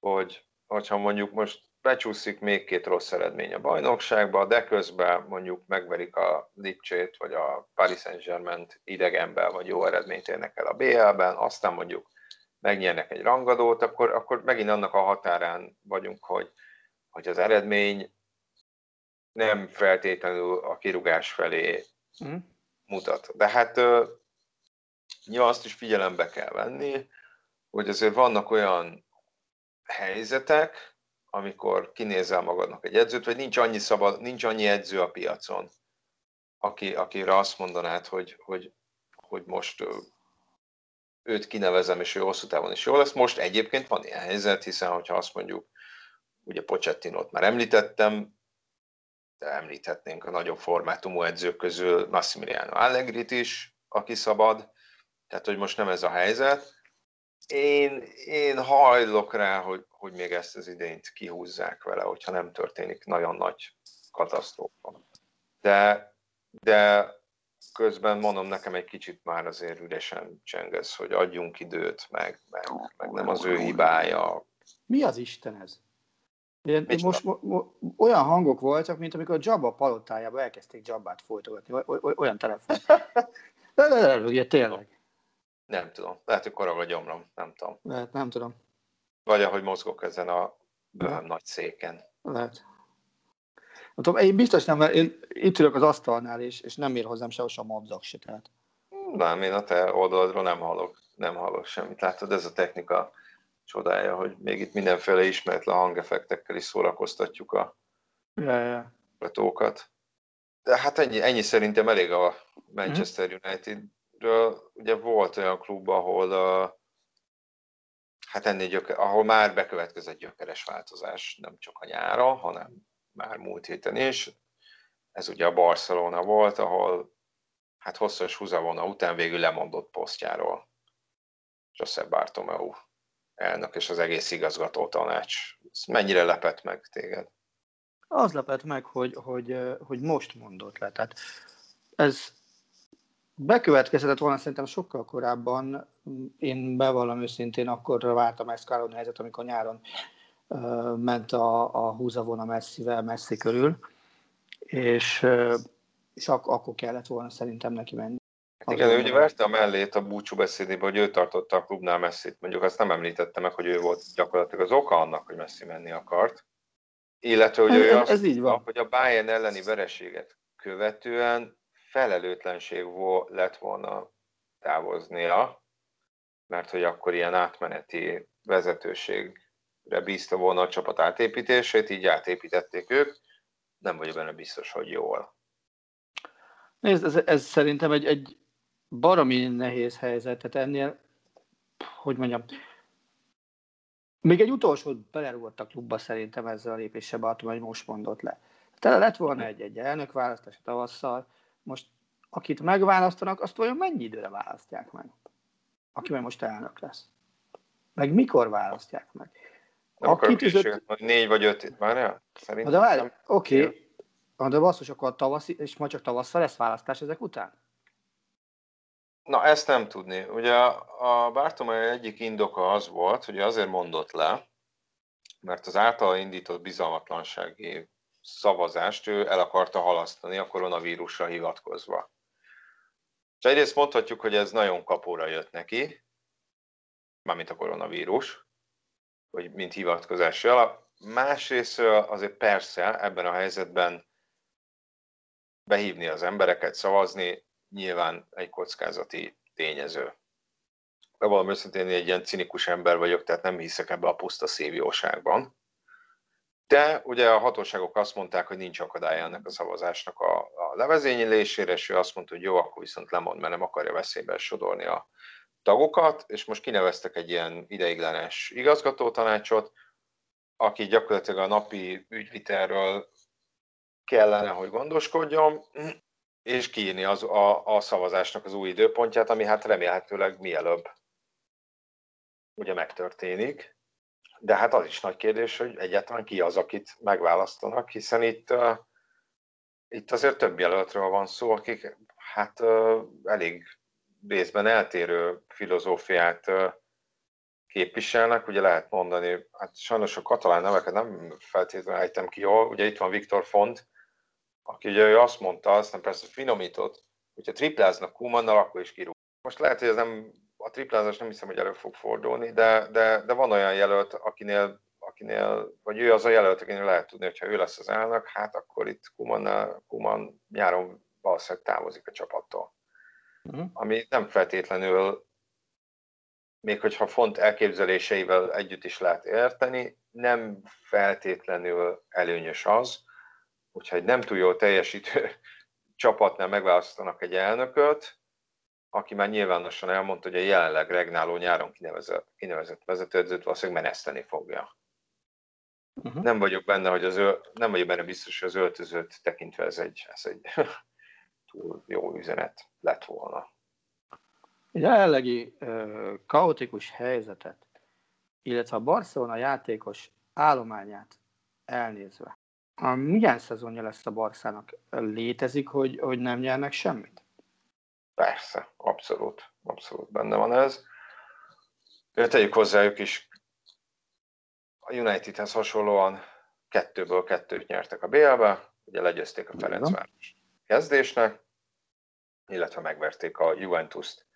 [SPEAKER 1] hogy hogyha mondjuk most becsúszik még két rossz eredmény a bajnokságba, de közben mondjuk megverik a Lipcsét, vagy a Paris saint idegenben, vagy jó eredményt érnek el a BL-ben, aztán mondjuk megnyernek egy rangadót, akkor, akkor megint annak a határán vagyunk, hogy, hogy az eredmény nem feltétlenül a kirugás felé mm. mutat. De hát nyilván azt is figyelembe kell venni, hogy azért vannak olyan helyzetek, amikor kinézel magadnak egy edzőt, vagy nincs annyi, szabad, nincs annyi edző a piacon, aki, akire azt mondanád, hogy, hogy, hogy most őt kinevezem, és ő hosszú távon is jó lesz. Most egyébként van ilyen helyzet, hiszen hogyha azt mondjuk, ugye Pochettinot már említettem, de említhetnénk a nagyobb formátumú edzők közül Massimiliano Allegrit is, aki szabad, tehát hogy most nem ez a helyzet. Én, én hajlok rá, hogy, hogy még ezt az idényt kihúzzák vele, hogyha nem történik nagyon nagy katasztrófa. De, de közben mondom, nekem egy kicsit már azért üresen csengesz, hogy adjunk időt, meg, meg, meg nem az ő hibája.
[SPEAKER 2] Mi az Isten ez? Én, most mo, mo, olyan hangok voltak, mint amikor Jabba palotájába elkezdték Jabbát folytogatni, olyan telefon. (laughs) Ugye tényleg.
[SPEAKER 1] Nem tudom. Lehet, hogy korog a gyomrom. Nem tudom.
[SPEAKER 2] Lehet, nem tudom.
[SPEAKER 1] Vagy ahogy mozgok ezen a bőhem nagy széken.
[SPEAKER 2] Lehet. Nem tudom, én biztos nem, mert én itt ülök az asztalnál, és, és nem ér hozzám sehol sem mobzak se, tehát.
[SPEAKER 1] Nem, én a te oldaladról nem hallok, nem hallok semmit. Látod, ez a technika csodája, hogy még itt mindenféle ismeretlen hangeffektekkel is szórakoztatjuk a
[SPEAKER 2] ja, ja.
[SPEAKER 1] tókat. De hát ennyi, ennyi szerintem elég a Manchester United ugye volt olyan klub, ahol hát ennél gyöke, ahol már bekövetkezett gyökeres változás, nem csak a nyára, hanem már múlt héten is. Ez ugye a Barcelona volt, ahol hát hosszas húzavona után végül lemondott posztjáról José Bartomeu elnök és az egész igazgató tanács. Ez mennyire lepett meg téged?
[SPEAKER 2] Az lepett meg, hogy, hogy, hogy most mondott le. Tehát ez bekövetkezhetett volna szerintem sokkal korábban. Én bevallom őszintén, akkor vártam ezt Kálon helyzet, amikor nyáron uh, ment a, a húzavona messzivel, messzi körül, és, uh, és ak- akkor kellett volna szerintem neki menni.
[SPEAKER 1] Hát igen, ő ugye verte a mellét a búcsú beszédébe, hogy ő tartotta a klubnál messzit. Mondjuk azt nem említette meg, hogy ő volt gyakorlatilag az oka annak, hogy messzi menni akart. Illetve, hogy ő
[SPEAKER 2] ez,
[SPEAKER 1] azt
[SPEAKER 2] ez így van.
[SPEAKER 1] hogy a Bayern elleni vereséget követően felelőtlenség lett volna távoznia, mert hogy akkor ilyen átmeneti vezetőségre bízta volna a csapat átépítését, így átépítették ők. Nem vagyok benne biztos, hogy jól.
[SPEAKER 2] Nézd, ez, ez szerintem egy, egy baromi nehéz helyzet, tehát ennél, hogy mondjam, még egy utolsó belerúgott a klubba szerintem ezzel a lépéssel Bartom, hogy most mondott le. Tele lett volna egy, egy elnökválasztás tavasszal, most akit megválasztanak, azt olyan mennyi időre választják meg? Aki meg most elnök lesz. Meg mikor választják meg?
[SPEAKER 1] Nem akit üzött... Négy vagy öt, várjál?
[SPEAKER 2] Szerintem. De várj, oké. Okay. De basszus, akkor tavasz, és majd csak tavasszal lesz választás ezek után?
[SPEAKER 1] Na, ezt nem tudni. Ugye a Bartomeu egyik indoka az volt, hogy azért mondott le, mert az által indított bizalmatlansági szavazást ő el akarta halasztani a koronavírusra hivatkozva. És egyrészt mondhatjuk, hogy ez nagyon kapóra jött neki, mármint a koronavírus, vagy mint hivatkozási alap. Másrészt azért persze ebben a helyzetben behívni az embereket, szavazni, nyilván egy kockázati tényező. De valami őszintén egy ilyen cinikus ember vagyok, tehát nem hiszek ebbe a puszta szívjóságban. De ugye a hatóságok azt mondták, hogy nincs akadály ennek a szavazásnak a, a levezényelésére, és ő azt mondta, hogy jó, akkor viszont lemond, mert nem akarja veszélybe sodorni a tagokat, és most kineveztek egy ilyen ideiglenes igazgatótanácsot, aki gyakorlatilag a napi ügyvitelről kellene, hogy gondoskodjon, és kiírni az, a, a szavazásnak az új időpontját, ami hát remélhetőleg mielőbb ugye megtörténik. De hát az is nagy kérdés, hogy egyáltalán ki az, akit megválasztanak, hiszen itt, uh, itt azért több jelöltről van szó, akik hát uh, elég részben eltérő filozófiát képviselnek, ugye lehet mondani, hát sajnos a katalán neveket nem feltétlenül ejtem ki jól, ugye itt van Viktor Font, aki ugye ő azt mondta, aztán persze finomított, hogyha tripláznak Kumannal, akkor is kirúg. Most lehet, hogy ez nem, a triplázás nem hiszem, hogy elő fog fordulni, de, de, de van olyan jelölt, akinél, akinél, vagy ő az a jelölt, akinél lehet tudni, hogyha ő lesz az elnök, hát akkor itt Kuman, Kuman nyáron valószínűleg távozik a csapattól. Uh-huh. Ami nem feltétlenül, még hogyha font elképzeléseivel együtt is lehet érteni, nem feltétlenül előnyös az, hogyha egy nem túl jól teljesítő (laughs) csapatnál megválasztanak egy elnököt, aki már nyilvánosan elmondta, hogy a jelenleg regnáló nyáron kinevezett, kinevezett vezetőedzőt valószínűleg meneszteni fogja. Uh-huh. Nem vagyok benne, hogy az öl, nem vagyok benne biztos, hogy az öltözőt tekintve ez egy, ez egy (laughs) túl jó üzenet lett volna.
[SPEAKER 2] A jelenlegi kaotikus helyzetet, illetve a Barcelona játékos állományát elnézve, a milyen szezonja lesz a Barszának? Létezik, hogy, hogy nem nyernek semmit?
[SPEAKER 1] Persze, abszolút, abszolút benne van ez. Tegyük hozzájuk is, a Unitedhez hasonlóan kettőből kettőt nyertek a BL-be, ugye legyőzték a Ferencváros kezdésnek, illetve megverték a Juventus-t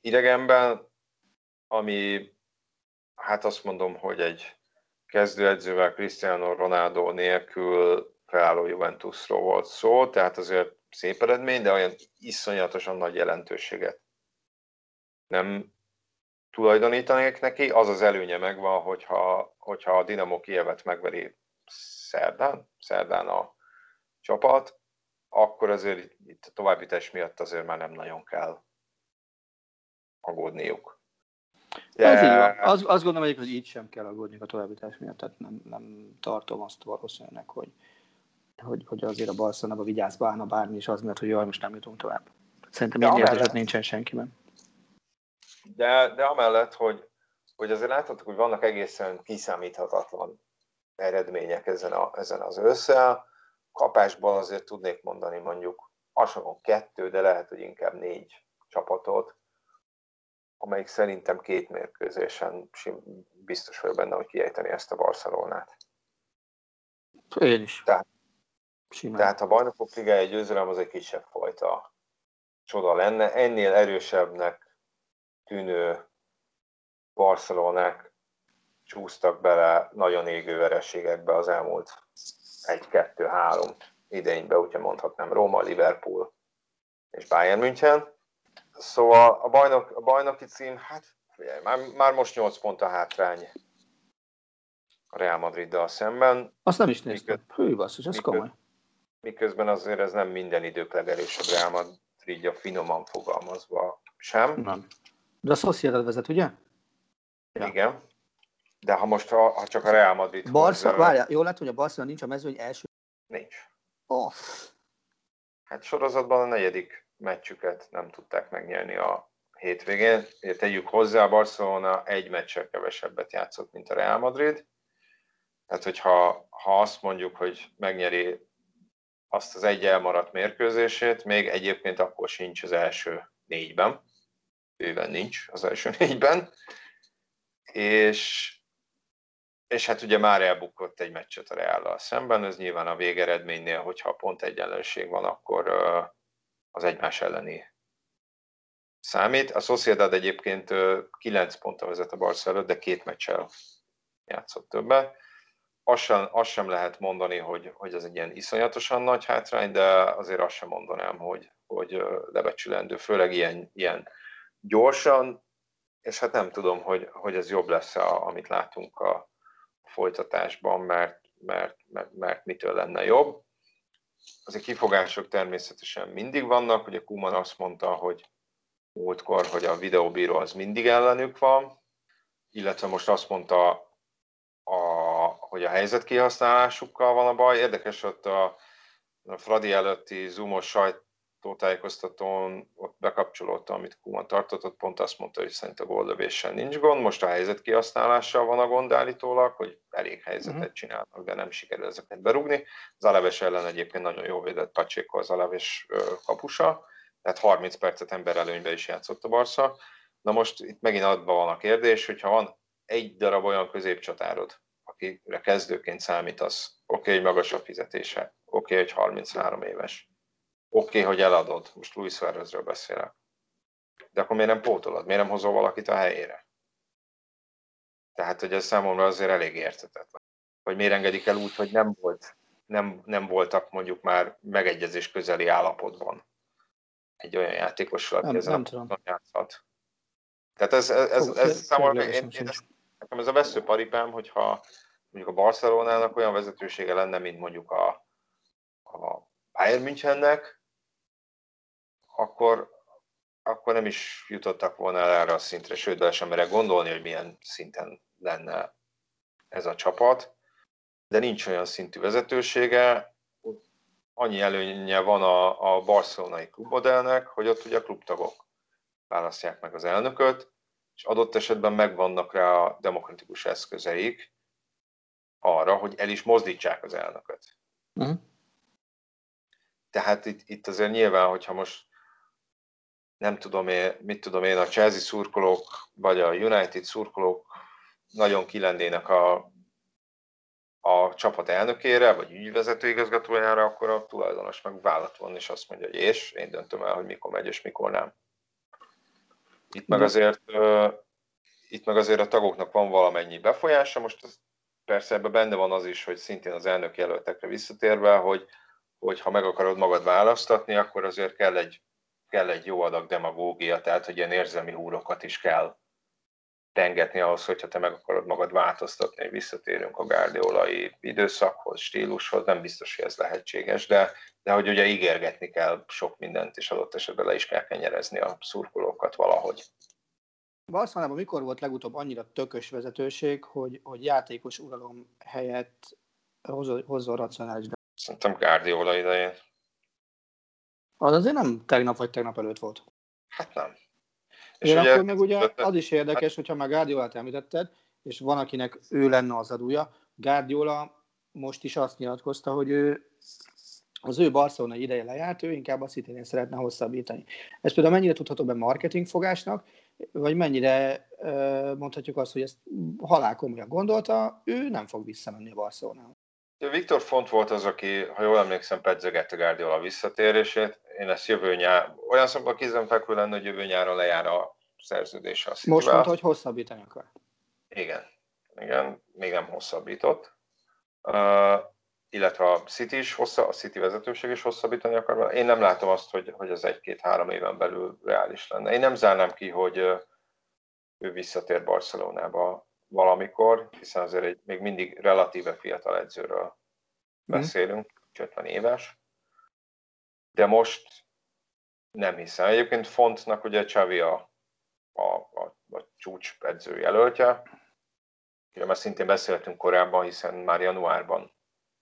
[SPEAKER 1] idegenben, ami hát azt mondom, hogy egy kezdőedzővel Cristiano Ronaldo nélkül felálló Juventusról volt szó, tehát azért szép eredmény, de olyan iszonyatosan nagy jelentőséget nem tulajdonítanék neki. Az az előnye megvan, hogyha, hogyha a Dinamo Kievet megveri szerdán, szerdán a csapat, akkor azért itt a továbbítás miatt azért már nem nagyon kell aggódniuk.
[SPEAKER 2] De... Ez így van. Az, azt gondolom, hogy így sem kell aggódni a továbbítás miatt, tehát nem, nem tartom azt valószínűleg, hogy, hogy, hogy azért a Barcelona vigyáz bárna bármi is az miatt, hogy jaj, most nem jutunk tovább. Szerintem ilyen érzet nincsen senkiben.
[SPEAKER 1] De, de amellett, hogy, hogy azért láthatok, hogy vannak egészen kiszámíthatatlan eredmények ezen, a, ezen az ősszel. Kapásból azért tudnék mondani mondjuk hasonló kettő, de lehet, hogy inkább négy csapatot, amelyik szerintem két mérkőzésen biztos vagyok benne, hogy kiejteni ezt a Barcelonát.
[SPEAKER 2] Én is.
[SPEAKER 1] Tehát, tehát a bajnokok ligája győzelem az egy kisebb fajta csoda lenne. Ennél erősebbnek tűnő Barcelonák csúsztak bele nagyon égő vereségekbe az elmúlt egy-kettő-három idénybe, úgyhogy mondhatnám Róma, Liverpool és Bayern München. Szóval a, bajnok, a bajnoki cím, hát figyelj, már, már most 8 pont a hátrány a Real Madriddal szemben.
[SPEAKER 2] Azt nem is néztem. Hű, basszus, ez komoly.
[SPEAKER 1] Miközben azért ez nem minden idők legerősebb Real Madridja finoman fogalmazva sem.
[SPEAKER 2] Nem. De a Sociedad vezet, ugye?
[SPEAKER 1] Ja. Igen. De ha most ha, ha csak a Real Madrid...
[SPEAKER 2] Barca, hoz, várjál, jól lehet, hogy a Barcelona nincs a mezőny első...
[SPEAKER 1] Nincs.
[SPEAKER 2] Oh.
[SPEAKER 1] Hát sorozatban a negyedik meccsüket nem tudták megnyerni a hétvégén. Tegyük hozzá, a Barcelona egy meccsel kevesebbet játszott, mint a Real Madrid. Tehát, hogyha ha azt mondjuk, hogy megnyeri azt az egy elmaradt mérkőzését, még egyébként akkor sincs az első négyben. Őben nincs az első (laughs) négyben. És, és hát ugye már elbukott egy meccset a Reállal szemben, ez nyilván a végeredménynél, hogyha pont egyenlőség van, akkor az egymás elleni számít. A Sociedad egyébként 9 ponttal vezet a Barca de két meccsel játszott többet. Azt sem, azt sem lehet mondani, hogy, hogy ez egy ilyen iszonyatosan nagy hátrány, de azért azt sem mondanám, hogy, hogy lebecsülendő, főleg ilyen, ilyen gyorsan, és hát nem tudom, hogy, hogy ez jobb lesz, a, amit látunk a folytatásban, mert, mert, mert, mert mitől lenne jobb. Azért kifogások természetesen mindig vannak, ugye Kuman azt mondta, hogy múltkor, hogy a videóbíró az mindig ellenük van, illetve most azt mondta, hogy a helyzet kihasználásukkal van a baj. Érdekes, ott a, a Fradi előtti zoomos sajtótájékoztatón ott bekapcsolódtam, amit Kuman tartott, ott pont azt mondta, hogy szerint a góllövéssel nincs gond, most a helyzet kihasználással van a gond állítólag, hogy elég helyzetet uh-huh. csinálnak, de nem sikerül ezeket berúgni. Zaleves ellen egyébként nagyon jó védett Pacséko az Zaleves kapusa, tehát 30 percet ember előnybe is játszott a Barca. Na most itt megint adva van a kérdés, hogyha van egy darab olyan középcsatárod, akire kezdőként számítasz, oké, okay, hogy magas a fizetése, oké, okay, hogy 33 éves, oké, okay, hogy eladod, most Luis Suárezről beszélek, de akkor miért nem pótolod, miért nem hozol valakit a helyére? Tehát, hogy ez számomra azért elég értetetlen. Vagy miért engedik el úgy, hogy nem, volt, nem, nem voltak mondjuk már megegyezés közeli állapotban? Egy olyan játékossal, aki ezen a játszhat. Tehát ez, ez, ez, ez, ez számomra, én, én, ez, nekem ez a veszőparipám, hogyha mondjuk a Barcelonának olyan vezetősége lenne, mint mondjuk a, a Bayern Münchennek, akkor, akkor nem is jutottak volna el erre a szintre, sőt, bele sem merek gondolni, hogy milyen szinten lenne ez a csapat, de nincs olyan szintű vezetősége, annyi előnye van a, a barcelonai klubmodellnek, hogy ott ugye a klubtagok választják meg az elnököt, és adott esetben megvannak rá a demokratikus eszközeik arra, hogy el is mozdítsák az elnököt. Uh-huh. Tehát itt, itt azért nyilván, hogyha most nem tudom én, mit tudom én, a Chelsea szurkolók, vagy a United szurkolók nagyon kilennének a a csapat elnökére, vagy ügyvezető igazgatójára, akkor a tulajdonos meg vállat van, és azt mondja, hogy és én döntöm el, hogy mikor megy, és mikor nem. Itt meg azért, uh, itt meg azért a tagoknak van valamennyi befolyása, most az, persze ebben benne van az is, hogy szintén az elnök jelöltekre visszatérve, hogy, hogy ha meg akarod magad választatni, akkor azért kell egy, kell egy jó adag demagógia, tehát hogy ilyen érzelmi húrokat is kell tengetni ahhoz, hogyha te meg akarod magad változtatni, visszatérünk a gárdiolai időszakhoz, stílushoz, nem biztos, hogy ez lehetséges, de, de hogy ugye ígérgetni kell sok mindent, és adott esetben le is kell kenyerezni a szurkolókat valahogy.
[SPEAKER 2] Barcelonában mikor volt legutóbb annyira tökös vezetőség, hogy, hogy játékos uralom helyett hozzon racionális
[SPEAKER 1] Szerintem Guardiola idején.
[SPEAKER 2] Az azért nem tegnap vagy tegnap előtt volt.
[SPEAKER 1] Hát nem.
[SPEAKER 2] És ugye, akkor meg ugye az is érdekes, hogyha már Guardiolát említetted, és van, akinek ő lenne az adója. Guardiola most is azt nyilatkozta, hogy ő az ő Barcelona ideje lejárt, ő inkább a city szeretne hosszabbítani. Ez például mennyire tudható be marketing fogásnak, vagy mennyire mondhatjuk azt, hogy ezt halál komolyan gondolta, ő nem fog visszamenni a Barcelonába.
[SPEAKER 1] Viktor Font volt az, aki, ha jól emlékszem, pedzegette Guardiola visszatérését. Én ezt jövő nyár, olyan szemben kézenfekvő lenne, hogy jövő nyáron lejár a szerződése a
[SPEAKER 2] Most mondta, hogy hosszabbítani akar.
[SPEAKER 1] Igen, igen, még nem hosszabbított. Uh, illetve a City is hossza, a City vezetőség is hosszabbítani akar. Én nem látom azt, hogy, hogy az egy-két-három éven belül reális lenne. Én nem zárnám ki, hogy ő visszatér Barcelonába valamikor, hiszen azért egy még mindig relatíve fiatal edzőről mhm. beszélünk, mm. 50 éves. De most nem hiszem. Egyébként Fontnak ugye Csavi a, a, a, a csúcs edző jelöltje, mert szintén beszéltünk korábban, hiszen már januárban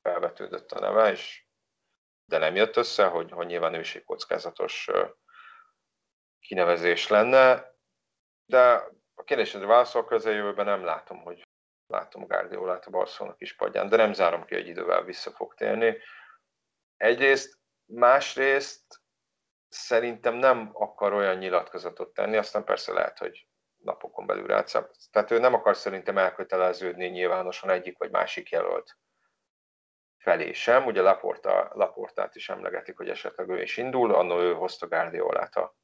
[SPEAKER 1] felvetődött a neve, és de nem jött össze, hogy, hogy nyilván kockázatos kinevezés lenne, de a kérdésedre válaszol közeljövőben nem látom, hogy látom Guardiolát a Barcelona padján, de nem zárom ki, hogy idővel vissza fog térni. Egyrészt, másrészt szerintem nem akar olyan nyilatkozatot tenni, aztán persze lehet, hogy napokon belül rátszám. Tehát ő nem akar szerintem elköteleződni nyilvánosan egyik vagy másik jelölt felé sem. Ugye Laporta, Laportát is emlegetik, hogy esetleg ő is indul, annól ő hozta Guardiolát a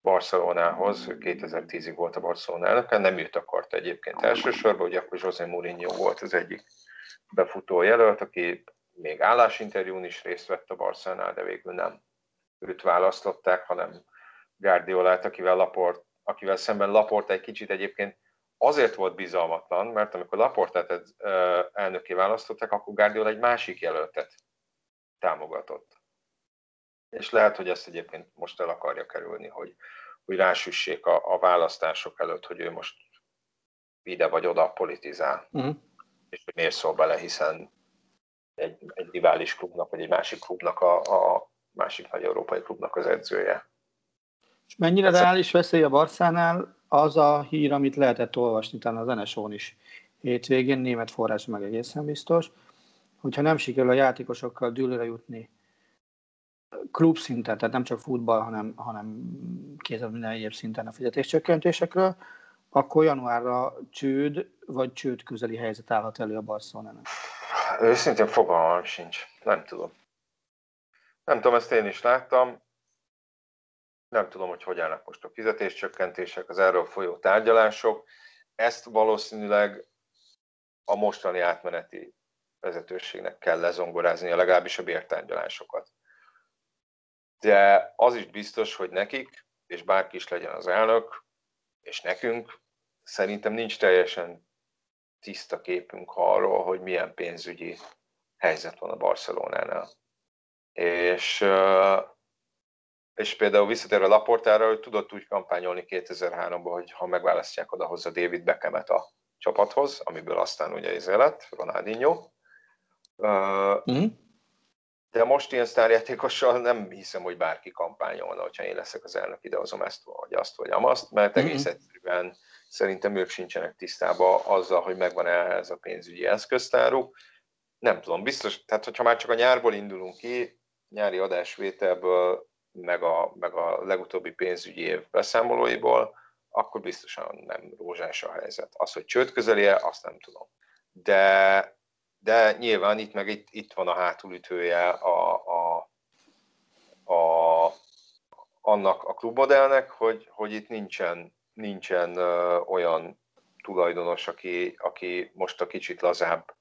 [SPEAKER 1] Barcelonához, ő 2010-ig volt a Barcelona elnöke, nem őt akarta egyébként elsősorban, ugye akkor José Mourinho volt az egyik befutó jelölt, aki még állásinterjún is részt vett a Barcelonál, de végül nem őt választották, hanem Guardiolát, akivel, Laport, akivel szemben Laport egy kicsit egyébként azért volt bizalmatlan, mert amikor Laportát elnöké választották, akkor Guardiola egy másik jelöltet támogatott. És lehet, hogy ezt egyébként most el akarja kerülni, hogy, hogy rásüssék a, a választások előtt, hogy ő most ide vagy oda politizál. Uh-huh. És hogy miért szól bele, hiszen egy, egy rivális klubnak, vagy egy másik klubnak, a, a másik nagy európai klubnak az edzője.
[SPEAKER 2] És mennyire reális veszély a Barszánál az a hír, amit lehetett olvasni talán az NSO-n is hétvégén, német forrás meg egészen biztos, hogyha nem sikerül a játékosokkal dűlőre jutni klub szinten, tehát nem csak futball, hanem, hanem kézzel minden egyéb szinten a fizetéscsökkentésekről, akkor januárra csőd vagy csőd közeli helyzet állhat elő a Barcelonának.
[SPEAKER 1] Őszintén fogalmam sincs. Nem tudom. Nem tudom, ezt én is láttam. Nem tudom, hogy hogy állnak most a fizetéscsökkentések, az erről folyó tárgyalások. Ezt valószínűleg a mostani átmeneti vezetőségnek kell lezongorázni, legalábbis a bértárgyalásokat. De az is biztos, hogy nekik, és bárki is legyen az elnök, és nekünk, szerintem nincs teljesen tiszta képünk arról, hogy milyen pénzügyi helyzet van a Barcelonánál. És, és például visszatérve a Laportára, hogy tudott úgy kampányolni 2003-ban, hogy ha megválasztják oda hozza David Beckhamet a csapathoz, amiből aztán ugye ez lett, Ronaldinho. Mm. De most ilyen sztárjátékossal nem hiszem, hogy bárki kampányolna, hogyha én leszek az elnök, idehozom ezt, vagy azt, vagy amazt, mert egész mm-hmm. egyszerűen szerintem ők sincsenek tisztában azzal, hogy megvan ez a pénzügyi eszköztáruk. Nem tudom, biztos, tehát hogyha már csak a nyárból indulunk ki, nyári adásvételből, meg a, meg a legutóbbi pénzügyi év beszámolóiból, akkor biztosan nem rózsás a helyzet. Az, hogy csőd közelje, azt nem tudom. De, de nyilván itt meg itt, itt van a hátulütője a, a, a, annak a klubmodellnek, hogy, hogy itt nincsen nincsen olyan tulajdonos, aki, aki most a kicsit lazább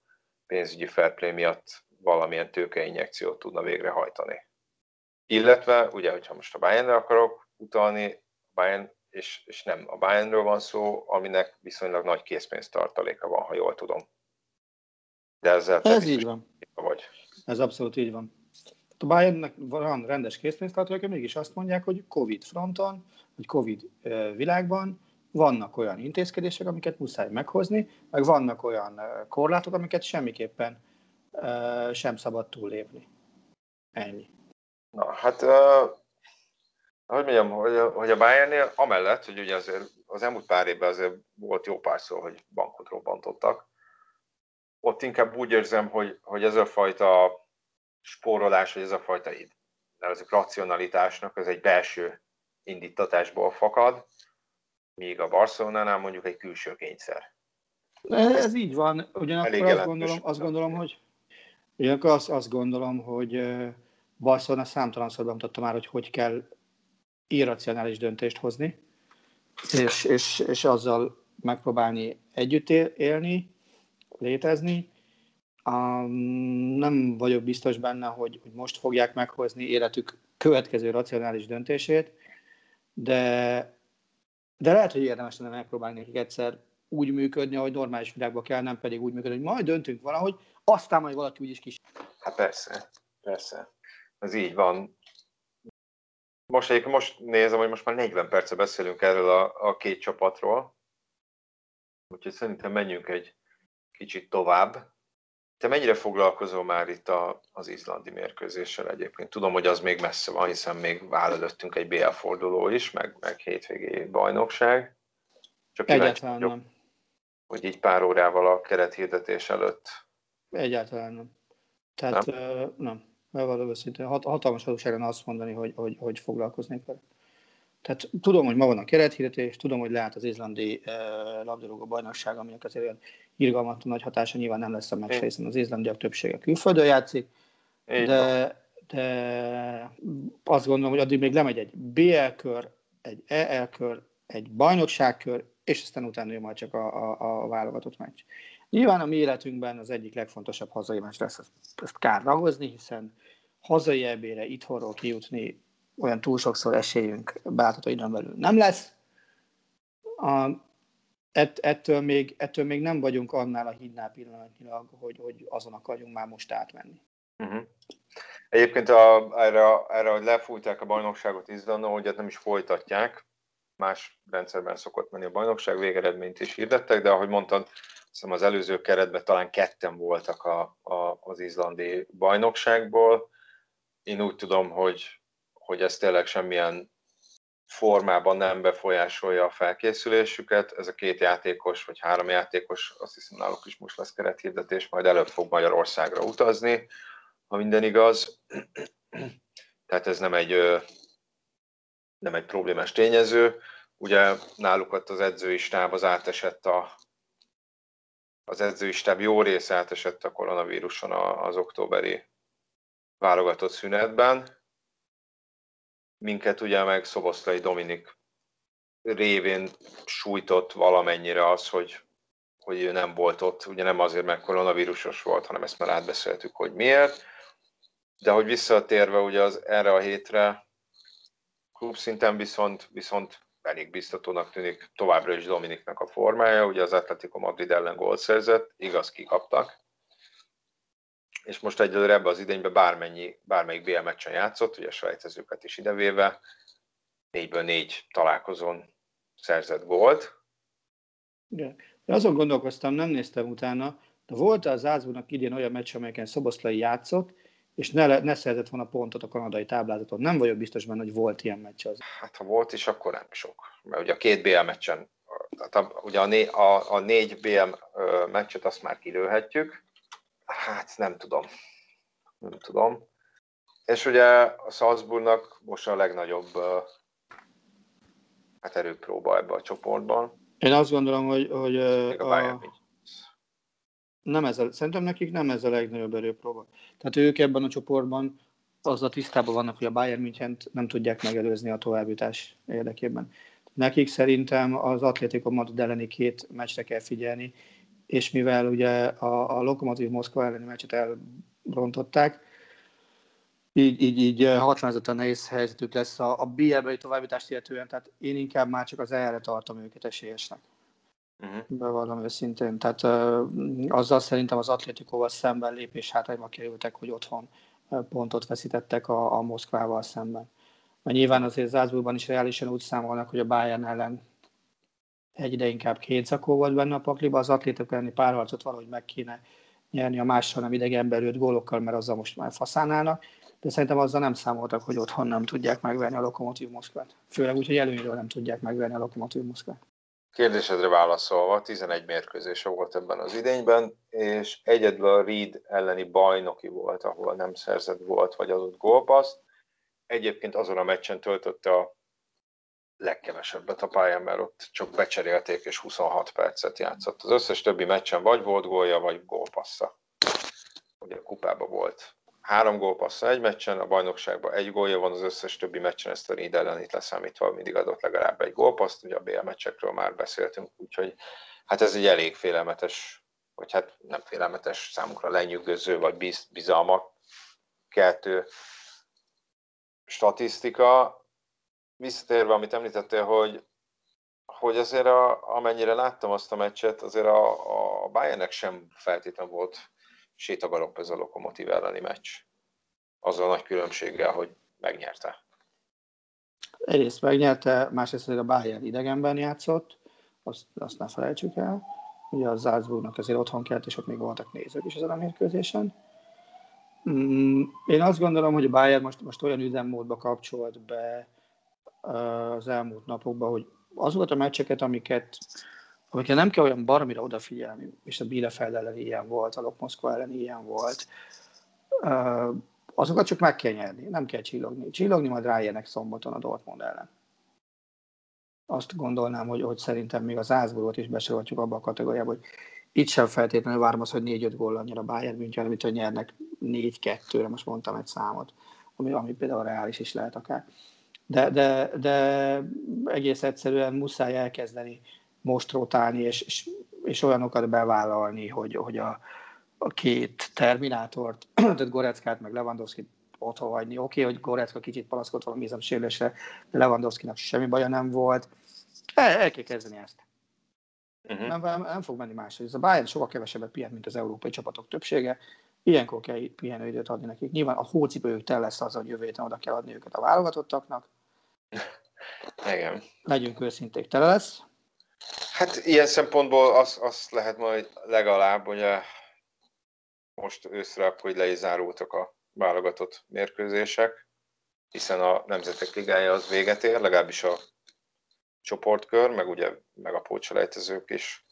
[SPEAKER 1] pénzügyi fair play miatt valamilyen tőkeinjekciót tudna végrehajtani. Illetve, ugye, hogyha most a Bayernre akarok utalni, Bayern, és, és nem a Bayernről van szó, aminek viszonylag nagy készpénztartaléka van, ha jól tudom.
[SPEAKER 2] De ezzel Ez így van. Vagy. Ez abszolút így van. A Bayernnek van rendes készpénztartaléka, mégis azt mondják, hogy Covid fronton hogy Covid világban vannak olyan intézkedések, amiket muszáj meghozni, meg vannak olyan korlátok, amiket semmiképpen sem szabad túllépni. Ennyi.
[SPEAKER 1] Na, hát uh, hogy mondjam, hogy a, hogy a Bayernnél amellett, hogy ugye azért az elmúlt pár évben azért volt jó pár szó, hogy bankot robbantottak, ott inkább úgy érzem, hogy, hogy ez a fajta spórolás, vagy ez a fajta nevezik racionalitásnak, ez egy belső indítatásból fakad, míg a Barcelonánál mondjuk egy külső kényszer.
[SPEAKER 2] Ez, ez így van, ugyanakkor azt gondolom, azt gondolom, hogy ugyanakkor azt, azt gondolom, hogy Barcelona számtalanszor bemutatta már, hogy hogy kell irracionális döntést hozni, és, és, és azzal megpróbálni együtt élni, létezni. Nem vagyok biztos benne, hogy, hogy most fogják meghozni életük következő racionális döntését, de, de lehet, hogy érdemes lenne megpróbálni nekik egyszer úgy működni, ahogy normális világban kell, nem pedig úgy működni, hogy majd döntünk valahogy, aztán majd valaki úgyis kis.
[SPEAKER 1] Hát persze, persze. Ez így van. Most egyébként most nézem, hogy most már 40 perce beszélünk erről a, a két csapatról, úgyhogy szerintem menjünk egy kicsit tovább. Te mennyire foglalkozol már itt a, az izlandi mérkőzéssel egyébként? Tudom, hogy az még messze van, hiszen még áll előttünk egy BL forduló is, meg, meg hétvégi bajnokság.
[SPEAKER 2] Csak Egyáltalán nem.
[SPEAKER 1] Hogy így pár órával a kerethirdetés előtt.
[SPEAKER 2] Egyáltalán nem. Tehát nem, uh, nem. Bevallom őszintén, hat, hatalmas adóság azt mondani, hogy, hogy, hogy foglalkoznék vele. Tehát tudom, hogy ma van a kerethirdetés, tudom, hogy lehet az izlandi uh, labdarúgó bajnokság, aminek azért olyan irgalmatlan nagy hatása nyilván nem lesz a meccs, hiszen az izlandiak többsége külföldön játszik, de, de azt gondolom, hogy addig még lemegy egy BL kör, egy EL kör, egy bajnokságkör, és aztán utána jön majd csak a, a, a válogatott meccs. Nyilván a mi életünkben az egyik legfontosabb hazai meccs lesz, ezt, kár ragozni, hiszen hazai ebére itthonról kijutni olyan túl sokszor esélyünk beátható időn belül nem lesz. A, ett, ettől, még, ettől még nem vagyunk annál a hídnál pillanatnyilag, hogy, hogy azon akarjunk már most átmenni.
[SPEAKER 1] Uh-huh. Egyébként a, erre, erre, hogy lefújták a bajnokságot Izlandon, hogy nem is folytatják, más rendszerben szokott menni a bajnokság, végeredményt is hirdettek, de ahogy mondtad, hiszem az előző keretben talán ketten voltak a, a, az izlandi bajnokságból. Én úgy tudom, hogy, hogy ez tényleg semmilyen formában nem befolyásolja a felkészülésüket. Ez a két játékos, vagy három játékos, azt hiszem náluk is most lesz kerethirdetés, majd előbb fog Magyarországra utazni, ha minden igaz. (clears throat) Tehát ez nem egy, nem egy problémás tényező. Ugye náluk ott az edzői stáb az átesett a, az edzői stáb jó része átesett a koronavíruson az októberi válogatott szünetben. Minket ugye meg Szoboszlai Dominik révén sújtott valamennyire az, hogy, hogy ő nem volt ott, ugye nem azért, mert koronavírusos volt, hanem ezt már átbeszéltük, hogy miért. De hogy visszatérve ugye az erre a hétre, klubszinten viszont, viszont elég biztatónak tűnik továbbra is Dominiknak a formája, ugye az Atletico Madrid ellen gólt szerzett, igaz kikaptak, és most egyelőre ebbe az idényben bármennyi, bármelyik BL meccsen játszott, ugye a sejtezőket is idevéve, négyből négy találkozón szerzett gólt.
[SPEAKER 2] Igen. azon gondolkoztam, nem néztem utána, de volt az Ázbúnak idén olyan meccs, amelyeken Szoboszlai játszott, és ne, ne szerzett volna pontot a kanadai táblázaton. Nem vagyok biztos benne, hogy volt ilyen meccs az.
[SPEAKER 1] Hát ha volt is, akkor nem sok. Mert ugye a két BL meccsen, tehát a, ugye a, né, a, a négy BL meccset azt már kilőhetjük. Hát nem tudom. Nem tudom. És ugye a Salzburgnak most a legnagyobb hát erőpróba ebbe a csoportban.
[SPEAKER 2] Én azt gondolom, hogy, hogy a, a, nem ez a, szerintem nekik nem ez a legnagyobb erőpróba. Tehát ők ebben a csoportban az a tisztában vannak, hogy a Bayern münchen nem tudják megelőzni a továbbjutás érdekében. Nekik szerintem az Atlético Madrid elleni két meccsre kell figyelni, és mivel ugye a, a Lokomotív Moszkva elleni meccset elrontották, így, így, így hatványozottan nehéz helyzetük lesz a, a BL-beli továbbítást illetően, tehát én inkább már csak az erre tartom őket esélyesnek. Uh-huh. Bevallom őszintén. Tehát uh, azzal szerintem az Atlétikóval szemben lépés hátrányba kerültek, hogy otthon pontot veszítettek a, a Moszkvával szemben. Mert nyilván azért Zászburgban is reálisan úgy számolnak, hogy a Bayern ellen egy ide inkább két zakó volt benne a pakliba, az atlétok elleni párharcot valahogy meg kéne nyerni a mással nem idegenbeli öt gólokkal, mert azzal most már faszánálnak, de szerintem azzal nem számoltak, hogy otthon nem tudják megverni a Lokomotív Moszkvát. Főleg úgy, hogy előnyről nem tudják megverni a Lokomotív Moszkvát.
[SPEAKER 1] Kérdésedre válaszolva, 11 mérkőzése volt ebben az idényben, és egyedül a Reed elleni bajnoki volt, ahol nem szerzett volt vagy adott gólpaszt. Egyébként azon a meccsen töltötte a legkevesebbet a pályán, mert ott csak becserélték, és 26 percet játszott. Az összes többi meccsen vagy volt gólja, vagy gólpassza. Ugye a kupában volt három gólpassza egy meccsen, a bajnokságban egy gólja van, az összes többi meccsen ezt a Reed ellen itt leszámítva mindig adott legalább egy gólpaszt, ugye a BL meccsekről már beszéltünk, úgyhogy hát ez egy elég félelmetes, vagy hát nem félelmetes, számukra lenyűgöző, vagy biz, bizalmak keltő statisztika. Visszatérve, amit említettél, hogy hogy azért a, amennyire láttam azt a meccset, azért a, a Bayernnek sem feltétlenül volt sétagalopp ez a Lokomotív elleni meccs. Azzal a nagy különbséggel, hogy megnyerte.
[SPEAKER 2] Egyrészt megnyerte, másrészt a Bayern idegenben játszott, azt, azt ne felejtsük el. Ugye a Salzburgnak azért otthon kelt, és ott még voltak nézők is ezen a mérkőzésen. Mm, én azt gondolom, hogy a Bayern most, most olyan üzemmódba kapcsolt be az elmúlt napokban, hogy azokat a meccseket, amiket amikre nem kell olyan baromira odafigyelni, és a Bielefeld ellen ilyen volt, a Lok Moszkva ellen ilyen volt, azokat csak meg kell nyerni, nem kell csillogni. Csillogni majd rájönnek szombaton a Dortmund ellen. Azt gondolnám, hogy, hogy szerintem még az Ázburgot is besorolhatjuk abba a kategóriába, hogy itt sem feltétlenül várom azt, hogy 4-5 gól nyer a Bayern München, amit hogy nyernek 4-2-re, most mondtam egy számot, ami, ami például reális is lehet akár. de, de, de egész egyszerűen muszáj elkezdeni most rotálni, és, és, és olyanokat bevállalni, hogy, hogy a, a két terminátort, (clears throat) tehát Goreckát meg Lewandowski otthon hagyni. Oké, okay, hogy Gorecka kicsit palaszkodott valami sérülésre, de Lewandowski-nak semmi baja nem volt. El, el kell kezdeni ezt. Uh-huh. Nem, nem, nem fog menni máshogy. Ez a Bayern sokkal kevesebbet pihen, mint az európai csapatok többsége. Ilyenkor kell pihenőidőt adni nekik. Nyilván a hócipőjük tel lesz az, hogy jövő héten oda kell adni őket a válogatottaknak.
[SPEAKER 1] Igen.
[SPEAKER 2] Legyünk őszinték, tele lesz.
[SPEAKER 1] Hát ilyen szempontból azt az lehet majd legalább, hogy most őszre, hogy le a válogatott mérkőzések, hiszen a Nemzetek Ligája az véget ér, legalábbis a csoportkör, meg ugye meg a pótselejtezők is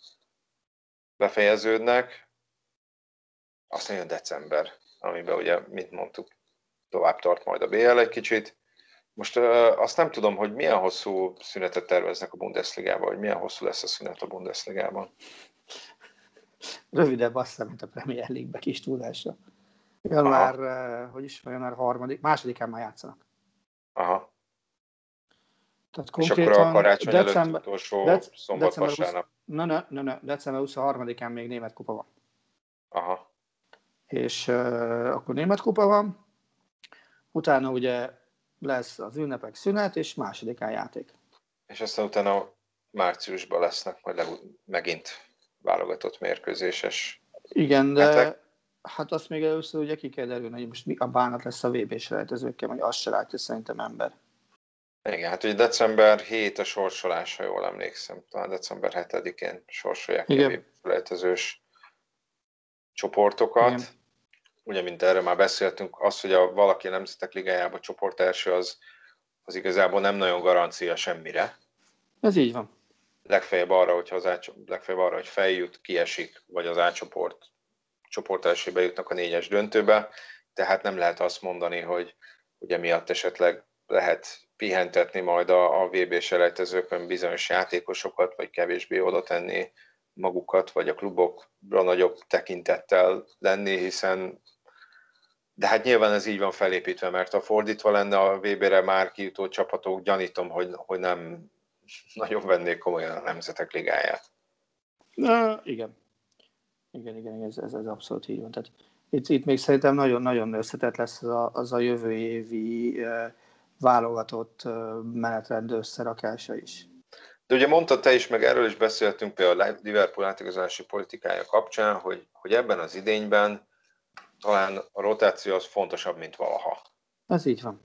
[SPEAKER 1] befejeződnek. Aztán jön december, amiben ugye, mint mondtuk, tovább tart majd a BL egy kicsit. Most azt nem tudom, hogy milyen hosszú szünetet terveznek a Bundesligában, vagy milyen hosszú lesz a szünet a Bundesligában.
[SPEAKER 2] Rövidebb azt hiszem, mint a Premier League-be kis túlásra. Január, uh, hogy is január harmadik, másodikán már játszanak.
[SPEAKER 1] Aha. Tehát konkrétan és akkor a karácsony december, előtt utolsó dec, szombat, december vasárnap. 20,
[SPEAKER 2] ne, ne, ne, ne, december 23-án még német kupa van.
[SPEAKER 1] Aha.
[SPEAKER 2] És uh, akkor német kupa van, utána ugye lesz az ünnepek szünet, és másodikán játék.
[SPEAKER 1] És aztán utána márciusban lesznek majd megint válogatott mérkőzéses
[SPEAKER 2] Igen, de hetek. hát azt még először ugye ki kell derülni, hogy most mi a bánat lesz a VB-s rejtezőkkel, vagy azt se látja szerintem ember.
[SPEAKER 1] Igen, hát ugye december 7 a sorsolás, ha jól emlékszem, talán december 7-én sorsolják ki a selejtezős csoportokat. Igen. Ugye, mint erről már beszéltünk, az, hogy a valaki a Nemzetek Ligájában csoport első, az, az igazából nem nagyon garancia semmire.
[SPEAKER 2] Ez így van.
[SPEAKER 1] Legfeljebb arra, hogyha az át, legfeljebb arra, hogy feljut, kiesik, vagy az átcsoport csoport elsőbe jutnak a négyes döntőbe, tehát nem lehet azt mondani, hogy ugye miatt esetleg lehet pihentetni majd a, a VB selejtezőkön bizonyos játékosokat, vagy kevésbé oda tenni magukat, vagy a klubokra nagyobb tekintettel lenni, hiszen de hát nyilván ez így van felépítve, mert ha fordítva lenne a VB-re már kijutó csapatok, gyanítom, hogy, hogy nem nagyon vennék komolyan a Nemzetek Ligáját.
[SPEAKER 2] Na, igen. Igen, igen, ez, ez, ez abszolút így van. Tehát itt, itt még szerintem nagyon-nagyon összetett lesz az a, az a jövő évi uh, válogatott menetrend összerakása is.
[SPEAKER 1] De ugye mondta te is, meg erről is beszéltünk például a Liverpool átigazolási politikája kapcsán, hogy, hogy ebben az idényben talán a rotáció az fontosabb, mint valaha.
[SPEAKER 2] Ez így van.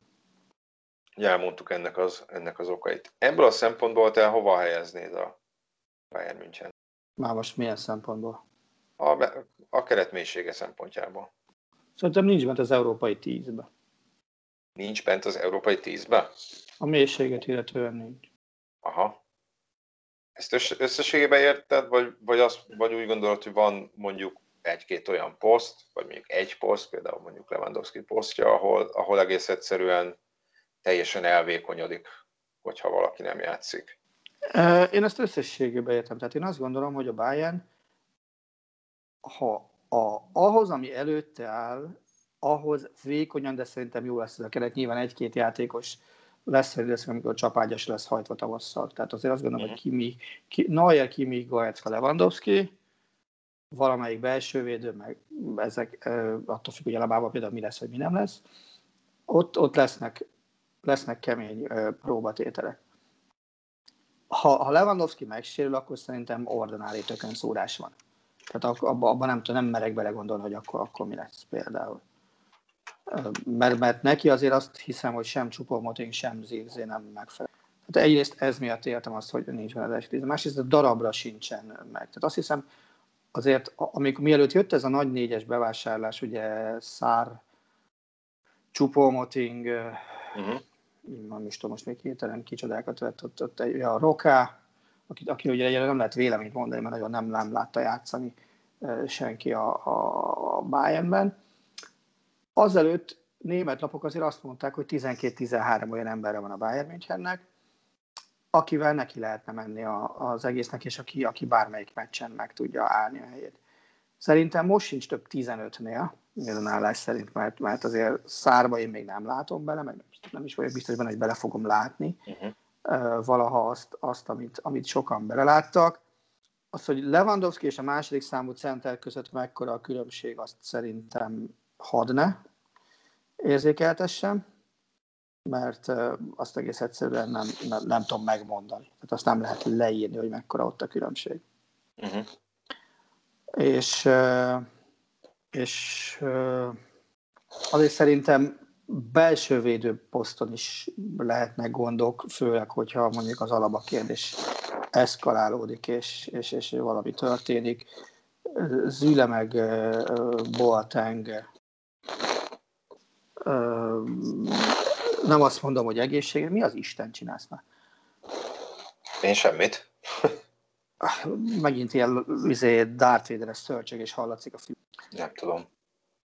[SPEAKER 1] Ugye elmondtuk ennek az, ennek az okait. Ebből a szempontból te hova helyeznéd a Bayern München?
[SPEAKER 2] Már most milyen szempontból?
[SPEAKER 1] A, a keretmélysége szempontjából.
[SPEAKER 2] Szerintem nincs bent az európai tízbe
[SPEAKER 1] nincs bent az európai tízbe?
[SPEAKER 2] A mélységet illetően nincs.
[SPEAKER 1] Aha. Ezt összességében érted, vagy, vagy, azt, vagy úgy gondolod, hogy van mondjuk egy-két olyan poszt, vagy mondjuk egy poszt, például mondjuk Lewandowski posztja, ahol, ahol egész egyszerűen teljesen elvékonyodik, hogyha valaki nem játszik.
[SPEAKER 2] Én ezt összességében értem. Tehát én azt gondolom, hogy a Bayern, ha a, ahhoz, ami előtte áll, ahhoz vékonyan, de szerintem jó lesz ez a keret. Nyilván egy-két játékos lesz hogy lesz, amikor csapágyas lesz hajtva tavasszal. Tehát azért azt gondolom, hogy Kimi, ki, Neuer, Kimi, Goetzka, Lewandowski, valamelyik belső védő, meg ezek attól függ, hogy alapában például mi lesz, vagy mi nem lesz. Ott, ott lesznek, lesznek kemény próbatételek. Ha, ha Lewandowski megsérül, akkor szerintem ordinári tökön szórás van. Tehát abban abba nem, nem merek belegondolni, hogy akkor, akkor mi lesz például mert, mert neki azért azt hiszem, hogy sem Csupomoting, sem Zirzé nem megfelel. Tehát egyrészt ez miatt értem azt, hogy nincs benne az esküvés, másrészt a darabra sincsen meg. Tehát azt hiszem, azért, amikor mielőtt jött ez a nagy négyes bevásárlás, ugye Szár, Csupomoting, uh-huh. nem is tudom, most még hirtelen kicsodákat vett ott, ott egy, a Roká, aki, aki ugye nem lehet véleményt mondani, mert nagyon nem, nem látta játszani senki a, a, a Bayernben Azelőtt német lapok azért azt mondták, hogy 12-13 olyan emberre van a Bayern Münchennek, akivel neki lehetne menni a, az egésznek, és aki, aki bármelyik meccsen meg tudja állni a helyét. Szerintem most sincs több 15-nél, Milyen állás szerint, mert, mert azért szárba én még nem látom bele, meg nem is vagyok biztos benne, hogy bele fogom látni uh-huh. valaha azt, azt amit, amit sokan beleláttak. Az, hogy Lewandowski és a második számú center között mekkora a különbség, azt szerintem hadne érzékeltessem, mert azt egész egyszerűen nem, nem, nem tudom megmondani. Tehát azt nem lehet leírni, hogy mekkora ott a különbség. Uh-huh. És, és azért szerintem belső védőposzton is lehetnek gondok, főleg, hogyha mondjuk az alaba kérdés eszkalálódik, és, és, és valami történik. Züle meg Boateng nem azt mondom, hogy egészséges, mi az Isten csinálsz már?
[SPEAKER 1] Én semmit.
[SPEAKER 2] Megint ilyen izé, Darth Vader-es szörcsög, és hallatszik a film.
[SPEAKER 1] Nem tudom.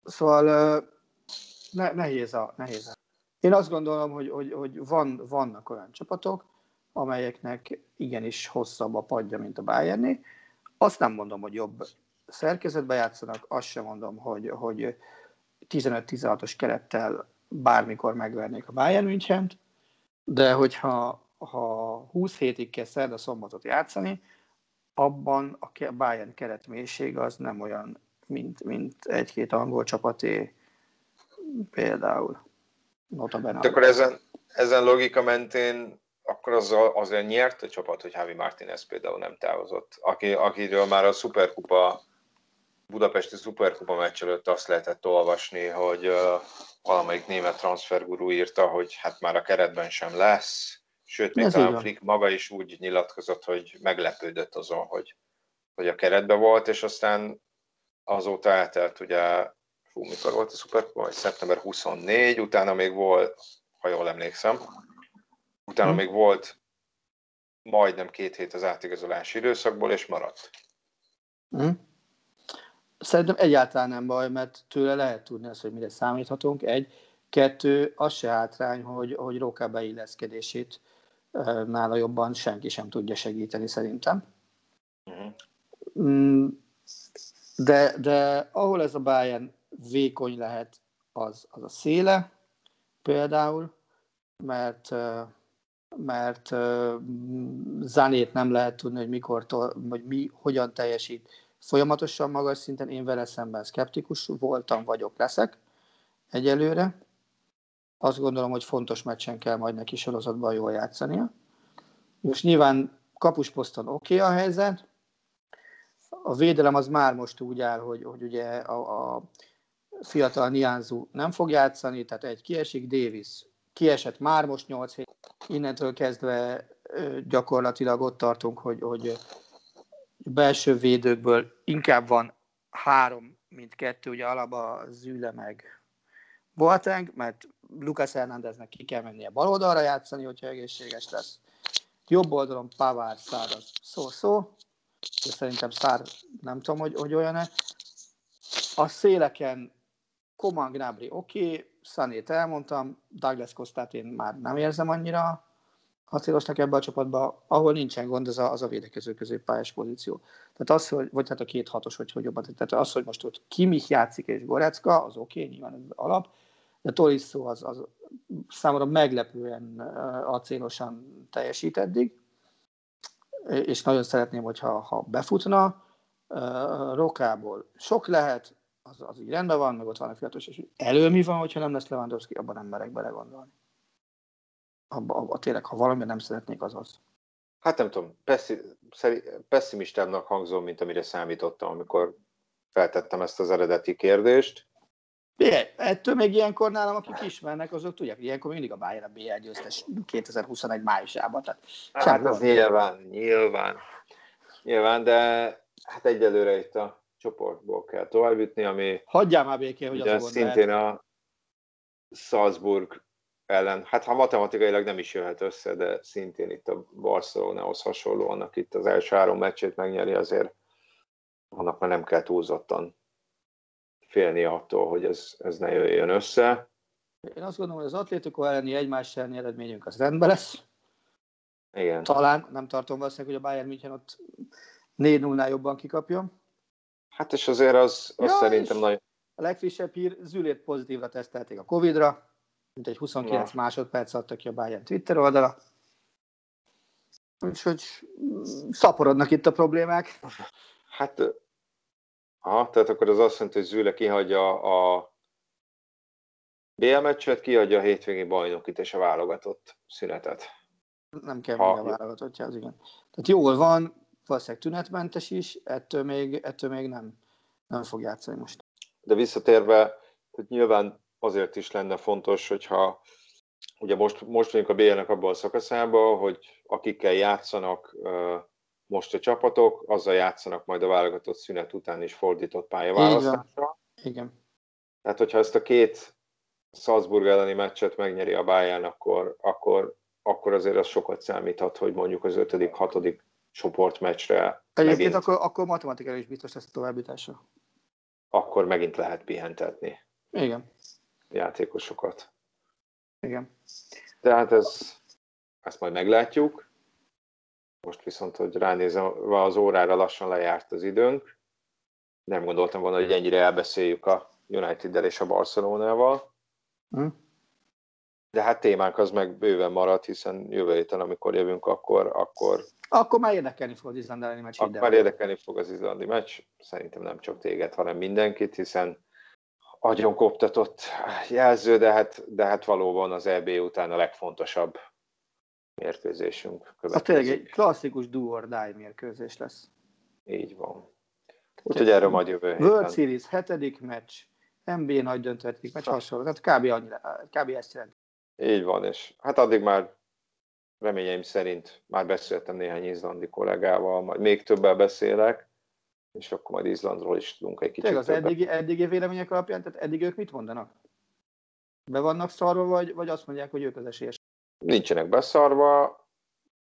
[SPEAKER 2] Szóval ne, nehéz, a, nehéz a. Én azt gondolom, hogy, hogy, hogy van, vannak olyan csapatok, amelyeknek igenis hosszabb a padja, mint a Bayerné. Azt nem mondom, hogy jobb szerkezetbe játszanak, azt sem mondom, hogy, hogy 15-16-os kerettel bármikor megvernék a Bayern münchen de hogyha ha 20 hétig kell szerda szombatot játszani, abban a Bayern keretmélység az nem olyan, mint, mint egy-két angol csapaté például.
[SPEAKER 1] Notabene. De akkor ezen, ezen logika mentén akkor az azért nyert a csapat, hogy Javi Martinez például nem távozott, aki, akiről már a Superkupa budapesti szuperkupa meccs előtt azt lehetett olvasni, hogy uh, valamelyik német transfergurú írta, hogy hát már a keretben sem lesz, sőt, még talán Flick maga is úgy nyilatkozott, hogy meglepődött azon, hogy, hogy a keretben volt, és aztán azóta eltelt ugye, fú, mikor volt a szuperkupa, vagy szeptember 24, utána még volt, ha jól emlékszem, utána hmm. még volt majdnem két hét az átigazolási időszakból, és maradt.
[SPEAKER 2] Hmm. Szerintem egyáltalán nem baj, mert tőle lehet tudni azt, hogy mire számíthatunk. Egy, kettő, az se hátrány, hogy, hogy Róka beilleszkedését nála jobban senki sem tudja segíteni szerintem. Uh-huh. De, de ahol ez a Bayern vékony lehet, az, az a széle például, mert mert Zanét nem lehet tudni, hogy mikor, hogy mi, hogyan teljesít folyamatosan magas szinten, én vele szemben szkeptikus voltam, vagyok, leszek egyelőre. Azt gondolom, hogy fontos meccsen kell majd neki sorozatban jól játszania. Most nyilván kapusposzton oké okay a helyzet, a védelem az már most úgy áll, hogy, hogy ugye a, a fiatal Nianzu nem fog játszani, tehát egy kiesik, Davis kiesett már most 8 hét. Innentől kezdve gyakorlatilag ott tartunk, hogy, hogy belső védőkből inkább van három, mint kettő, ugye alapba Züle meg Boateng, mert Lucas Hernándeznek ki kell mennie bal oldalra játszani, hogyha egészséges lesz. Jobb oldalon Pavár, Szár az szó-szó, de szerintem Szár nem tudom, hogy, hogy olyan-e. A széleken Koman Gnabry oké, okay, Szanét elmondtam, Douglas Costát én már nem érzem annyira acélosnak ebbe a csapatba, ahol nincsen gond, az a, az a védekező középpályás pozíció. Tehát az, hogy, vagy hát a két hatos, hogy hogy jobban, tehát az, hogy most ott Kimich játszik és Gorecka, az oké, okay, nyilván ez alap, de Tolisso az, az számomra meglepően acélosan teljesít eddig, és nagyon szeretném, hogyha ha befutna, Rokából. Sok lehet, az, az így rendben van, meg ott van a fiatos, és elő mi van, hogyha nem lesz Lewandowski, abban nem merek belegondolni abba, abba tényleg, ha valami nem szeretnék, az az.
[SPEAKER 1] Hát nem tudom, pessi, pessimistábbnak hangzom, mint amire számítottam, amikor feltettem ezt az eredeti kérdést.
[SPEAKER 2] Bié, ettől még ilyenkor nálam, akik ismernek, azok tudják, ilyenkor mindig a Bayern a BL győztes 2021 májusában. Tehát
[SPEAKER 1] hát az nyilván, nyilván, nyilván, de hát egyelőre itt a csoportból kell továbbjutni, ami
[SPEAKER 2] Hagyjál már békén, hogy az
[SPEAKER 1] szintén a Salzburg ellen, hát ha matematikailag nem is jöhet össze, de szintén itt a Barcelonához hasonlóan, itt az első három meccsét megnyeri, azért annak már nem kell túlzottan félni attól, hogy ez, ez ne jöjjön össze.
[SPEAKER 2] Én azt gondolom, hogy az Atlético elleni egymás elleni eredményünk az rendben lesz.
[SPEAKER 1] Igen.
[SPEAKER 2] Talán, nem tartom valószínűleg, hogy a Bayern München ott 4-0-nál jobban kikapjon.
[SPEAKER 1] Hát és azért az, az ja, szerintem nagy,
[SPEAKER 2] A legfrissebb hír, Zülét pozitívra tesztelték a Covid-ra, mint egy 29 Na. másodperc adta ki a Bayern Twitter oldala. Úgyhogy szaporodnak itt a problémák.
[SPEAKER 1] Hát, aha, tehát akkor az azt jelenti, hogy Züle kihagyja a BL meccset, kihagyja a hétvégi bajnokit és a válogatott szünetet.
[SPEAKER 2] Nem kell ha, a válogatottja, az igen. Tehát jól van, valószínűleg tünetmentes is, ettől még, ettől még nem, nem fog játszani most.
[SPEAKER 1] De visszatérve, hogy nyilván azért is lenne fontos, hogyha ugye most, most vagyunk a BL-nek abban a szakaszában, hogy akikkel játszanak most a csapatok, azzal játszanak majd a válogatott szünet után is fordított pályaválasztásra.
[SPEAKER 2] Igen.
[SPEAKER 1] Tehát, hogyha ezt a két Salzburg elleni meccset megnyeri a Bayern, akkor, akkor, akkor azért az sokat számíthat, hogy mondjuk az ötödik, hatodik csoportmeccsre
[SPEAKER 2] Egyébként megint, akkor, akkor matematikailag is biztos lesz a továbbítása.
[SPEAKER 1] Akkor megint lehet pihentetni.
[SPEAKER 2] Igen.
[SPEAKER 1] Játékosokat.
[SPEAKER 2] Igen.
[SPEAKER 1] Tehát ez, ezt majd meglátjuk. Most viszont, hogy ránézve az órára lassan lejárt az időnk. Nem gondoltam volna, hogy ennyire elbeszéljük a United-del és a Barcelonával. Hm? De hát témánk az meg bőven maradt, hiszen jövő héten, amikor jövünk, akkor... Akkor,
[SPEAKER 2] akkor már érdekelni fog az izlandi elleni meccs.
[SPEAKER 1] Akkor már érdekelni fog az izlandi meccs. Szerintem nem csak téged, hanem mindenkit, hiszen agyon koptatott jelző, de hát, de hát valóban az EB után a legfontosabb mérkőzésünk.
[SPEAKER 2] Az tényleg egy klasszikus do or die mérkőzés lesz.
[SPEAKER 1] Így van. Úgyhogy erről majd jövő
[SPEAKER 2] héten. World Series hetedik meccs, NBA nagy döntőhetik meccs, hasonló. Tehát kb. Annyira, kb. ezt jelent.
[SPEAKER 1] Így van, és hát addig már reményeim szerint már beszéltem néhány izlandi kollégával, majd még többel beszélek, és akkor majd Izlandról is tudunk egy kicsit
[SPEAKER 2] Tényleg az eddigi, eddigi vélemények alapján, tehát eddig ők mit mondanak? Be vannak szarva, vagy, vagy azt mondják, hogy ők az esélyes?
[SPEAKER 1] Nincsenek beszarva,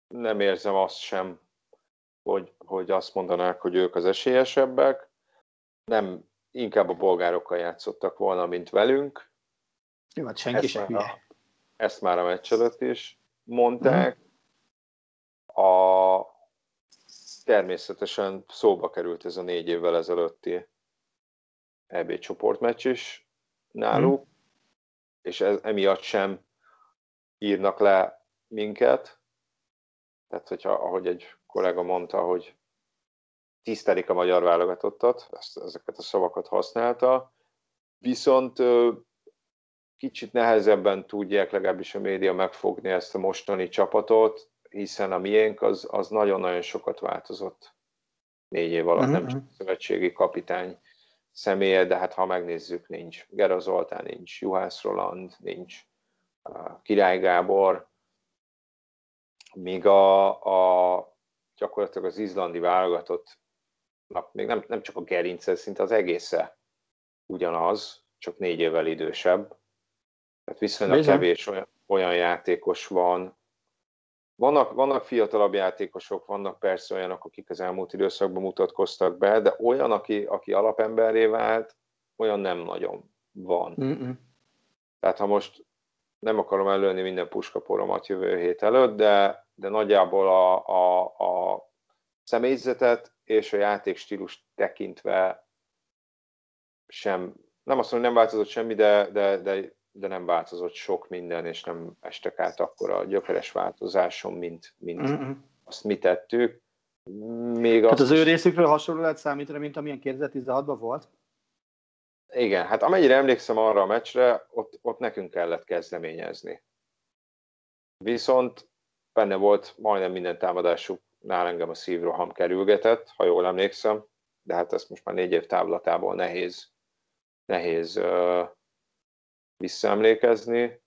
[SPEAKER 1] nem érzem azt sem, hogy, hogy azt mondanák, hogy ők az esélyesebbek. Nem, inkább a bolgárokkal játszottak volna, mint velünk.
[SPEAKER 2] Jó, hát senki sem hülye.
[SPEAKER 1] Ezt már a meccs előtt is mondták. Mm. A, természetesen szóba került ez a négy évvel ezelőtti EB csoportmeccs is náluk, mm. és ez, emiatt sem írnak le minket. Tehát, hogyha, ahogy egy kollega mondta, hogy tisztelik a magyar válogatottat, ezt, ezeket a szavakat használta, viszont kicsit nehezebben tudják legalábbis a média megfogni ezt a mostani csapatot, hiszen a miénk az, az nagyon-nagyon sokat változott négy év alatt, uh-huh. nem csak a szövetségi kapitány személye, de hát ha megnézzük, nincs Gera Zoltán, nincs Juhász Roland, nincs Király Gábor, míg a, a gyakorlatilag az izlandi válogatott, még nem, nem csak a gerince, szinte az egésze ugyanaz, csak négy évvel idősebb. Tehát viszonylag Bizony. kevés olyan, olyan játékos van, vannak, vannak fiatalabb játékosok, vannak persze olyanok, akik az elmúlt időszakban mutatkoztak be, de olyan, aki, aki alapemberré vált, olyan nem nagyon van. Mm-mm. Tehát ha most nem akarom előni minden puskaporomat jövő hét előtt, de, de nagyjából a, a, a személyzetet és a játékstílus tekintve sem, nem azt mondom, nem változott semmi, de, de, de de nem változott sok minden, és nem estek át akkor a gyökeres változáson, mint, mint mm-hmm. azt mi tettük.
[SPEAKER 2] Még Tehát az ő részükről hasonló lehet számítani, mint amilyen 2016-ban volt?
[SPEAKER 1] Igen, hát amennyire emlékszem arra a meccsre, ott, ott nekünk kellett kezdeményezni. Viszont benne volt majdnem minden támadásuk, nál engem a szívroham kerülgetett, ha jól emlékszem, de hát ezt most már négy év távlatából nehéz, nehéz uh, visszaemlékezni,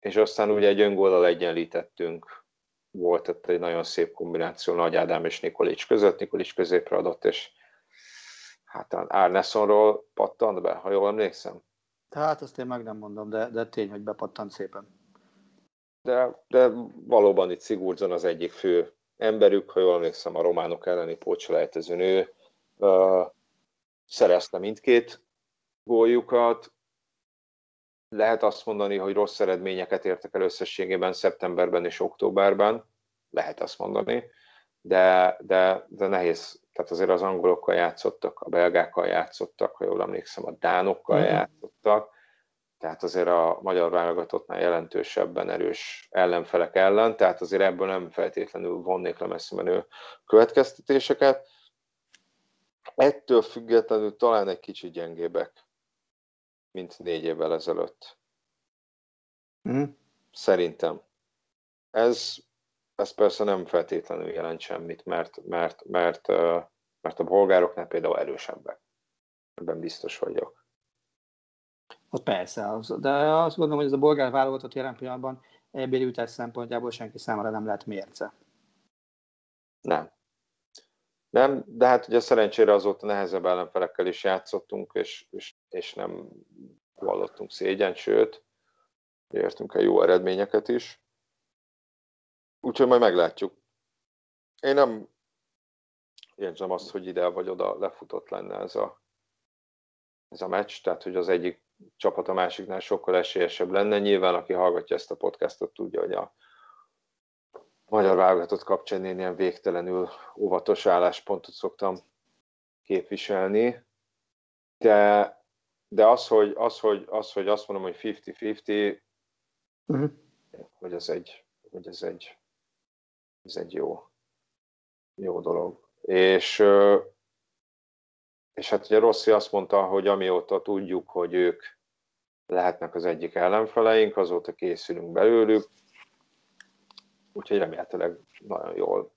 [SPEAKER 1] és aztán ugye egy öngóllal egyenlítettünk. Volt ott egy nagyon szép kombináció Nagy Ádám és Nikolics között, Nikolics középre adott, és hát Árneszonról pattant be, ha jól emlékszem.
[SPEAKER 2] Hát azt én meg nem mondom, de, de tény, hogy bepattant szépen.
[SPEAKER 1] De, de valóban itt Sigurdsson az egyik fő emberük, ha jól emlékszem, a románok elleni pócsolejtező nő uh, szerezte mindkét góljukat, lehet azt mondani, hogy rossz eredményeket értek el összességében szeptemberben és októberben, lehet azt mondani, de, de, de nehéz. Tehát azért az angolokkal játszottak, a belgákkal játszottak, ha jól emlékszem, a dánokkal
[SPEAKER 2] Mhm.
[SPEAKER 1] játszottak, tehát azért a magyar válogatottnál jelentősebben erős ellenfelek ellen, tehát azért ebből nem feltétlenül vonnék le messze menő következtetéseket. Ettől függetlenül talán egy kicsit gyengébbek, mint négy évvel ezelőtt.
[SPEAKER 2] Mhm.
[SPEAKER 1] Szerintem. Ez, ez persze nem feltétlenül jelent semmit, mert, mert, mert, mert a bolgároknál például erősebbek. Ebben biztos vagyok.
[SPEAKER 2] Az persze, az, de azt gondolom, hogy ez a bolgár válogatott jelen pillanatban ebbéli jutás szempontjából senki számára nem lehet mérce.
[SPEAKER 1] Nem. Nem, de hát ugye szerencsére azóta nehezebb ellenfelekkel is játszottunk, és, és, és nem vallottunk szégyen, sőt, értünk el jó eredményeket is. Úgyhogy majd meglátjuk. Én nem érzem azt, hogy ide vagy oda lefutott lenne ez a, ez a meccs, tehát hogy az egyik csapat a másiknál sokkal esélyesebb lenne. Nyilván, aki hallgatja ezt a podcastot, tudja, hogy a magyar válogatott kapcsán én ilyen végtelenül óvatos álláspontot szoktam képviselni, de, de az, hogy, az, hogy, az, hogy azt mondom, hogy 50-50,
[SPEAKER 2] Uh-huh.
[SPEAKER 1] hogy ez egy, hogy ez egy, ez egy jó, jó dolog. És, és hát ugye Rossi azt mondta, hogy amióta tudjuk, hogy ők lehetnek az egyik ellenfeleink, azóta készülünk belőlük, úgyhogy remélhetőleg nagyon jól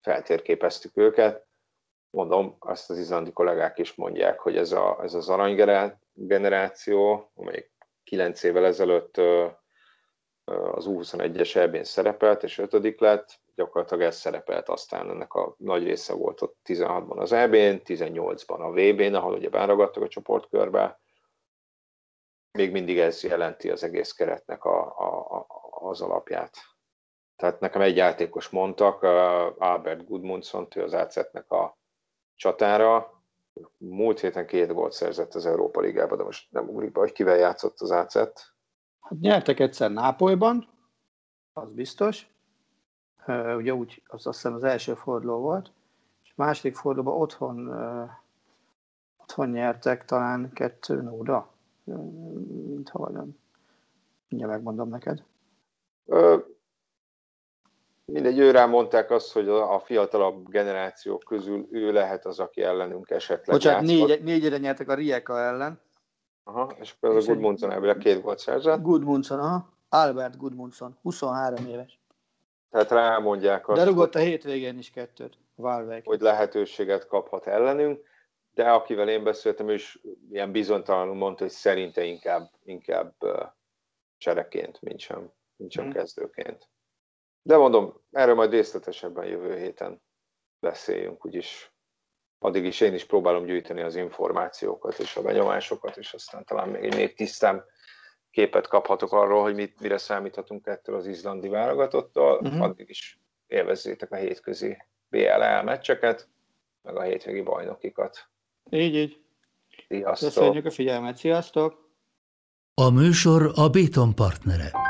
[SPEAKER 1] feltérképeztük őket. Mondom, azt az izlandi kollégák is mondják, hogy ez, a, ez az aranygeneráció, amelyik 9 évvel ezelőtt az U21-es EB-n szerepelt, és ötödik lett, gyakorlatilag ez szerepelt aztán, ennek a nagy része volt ott 16-ban az EB-n, 18-ban a VB-n, ahol ugye báragadtak a csoportkörbe. Még mindig ez jelenti az egész keretnek a, a, a, az alapját. Tehát nekem egy játékos mondtak, Albert Gudmundsson, ő az AZ-nek a csatára. Múlt héten két gólt szerzett az Európa Ligában, de most nem ugrik be, hogy kivel játszott az AZ.
[SPEAKER 2] Hát nyertek egyszer Nápolyban, az biztos. Ugye úgy, az azt hiszem az első forduló volt, és második fordulóban otthon, otthon nyertek talán kettő nóra, mintha vagy nem. Mindjárt megmondom neked.
[SPEAKER 1] Ö, mindegy, őrá mondták azt, hogy a, fiatalabb generációk közül ő lehet az, aki ellenünk esetleg
[SPEAKER 2] Bocsánat, négy, négyre nyertek a Rijeka ellen.
[SPEAKER 1] Aha, és
[SPEAKER 2] egy-
[SPEAKER 1] Gudmundsson ebből két gólt szerzett.
[SPEAKER 2] Gudmundsson, aha. Albert Gudmundsson, 23 éves.
[SPEAKER 1] Tehát rámondják azt,
[SPEAKER 2] De rugott a hétvégén is kettőt. Valveig.
[SPEAKER 1] hogy lehetőséget kaphat ellenünk, de akivel én beszéltem, ő is ilyen bizonytalanul mondta, hogy szerinte inkább, inkább csereként, mint sem, mint sem
[SPEAKER 2] Mhm.
[SPEAKER 1] kezdőként. De mondom, erről majd részletesebben jövő héten beszéljünk, úgyis addig is én is próbálom gyűjteni az információkat és a benyomásokat, és aztán talán még egy még tisztán képet kaphatok arról, hogy mit, mire számíthatunk ettől az izlandi válogatottól.
[SPEAKER 2] Mhm.
[SPEAKER 1] Addig is élvezzétek a hétközi BLL meccseket, meg a hétvégi bajnokikat.
[SPEAKER 2] Így, így.
[SPEAKER 1] Sziasztok!
[SPEAKER 2] Köszönjük a figyelmet. Sziasztok!
[SPEAKER 3] A műsor a Béton partnere.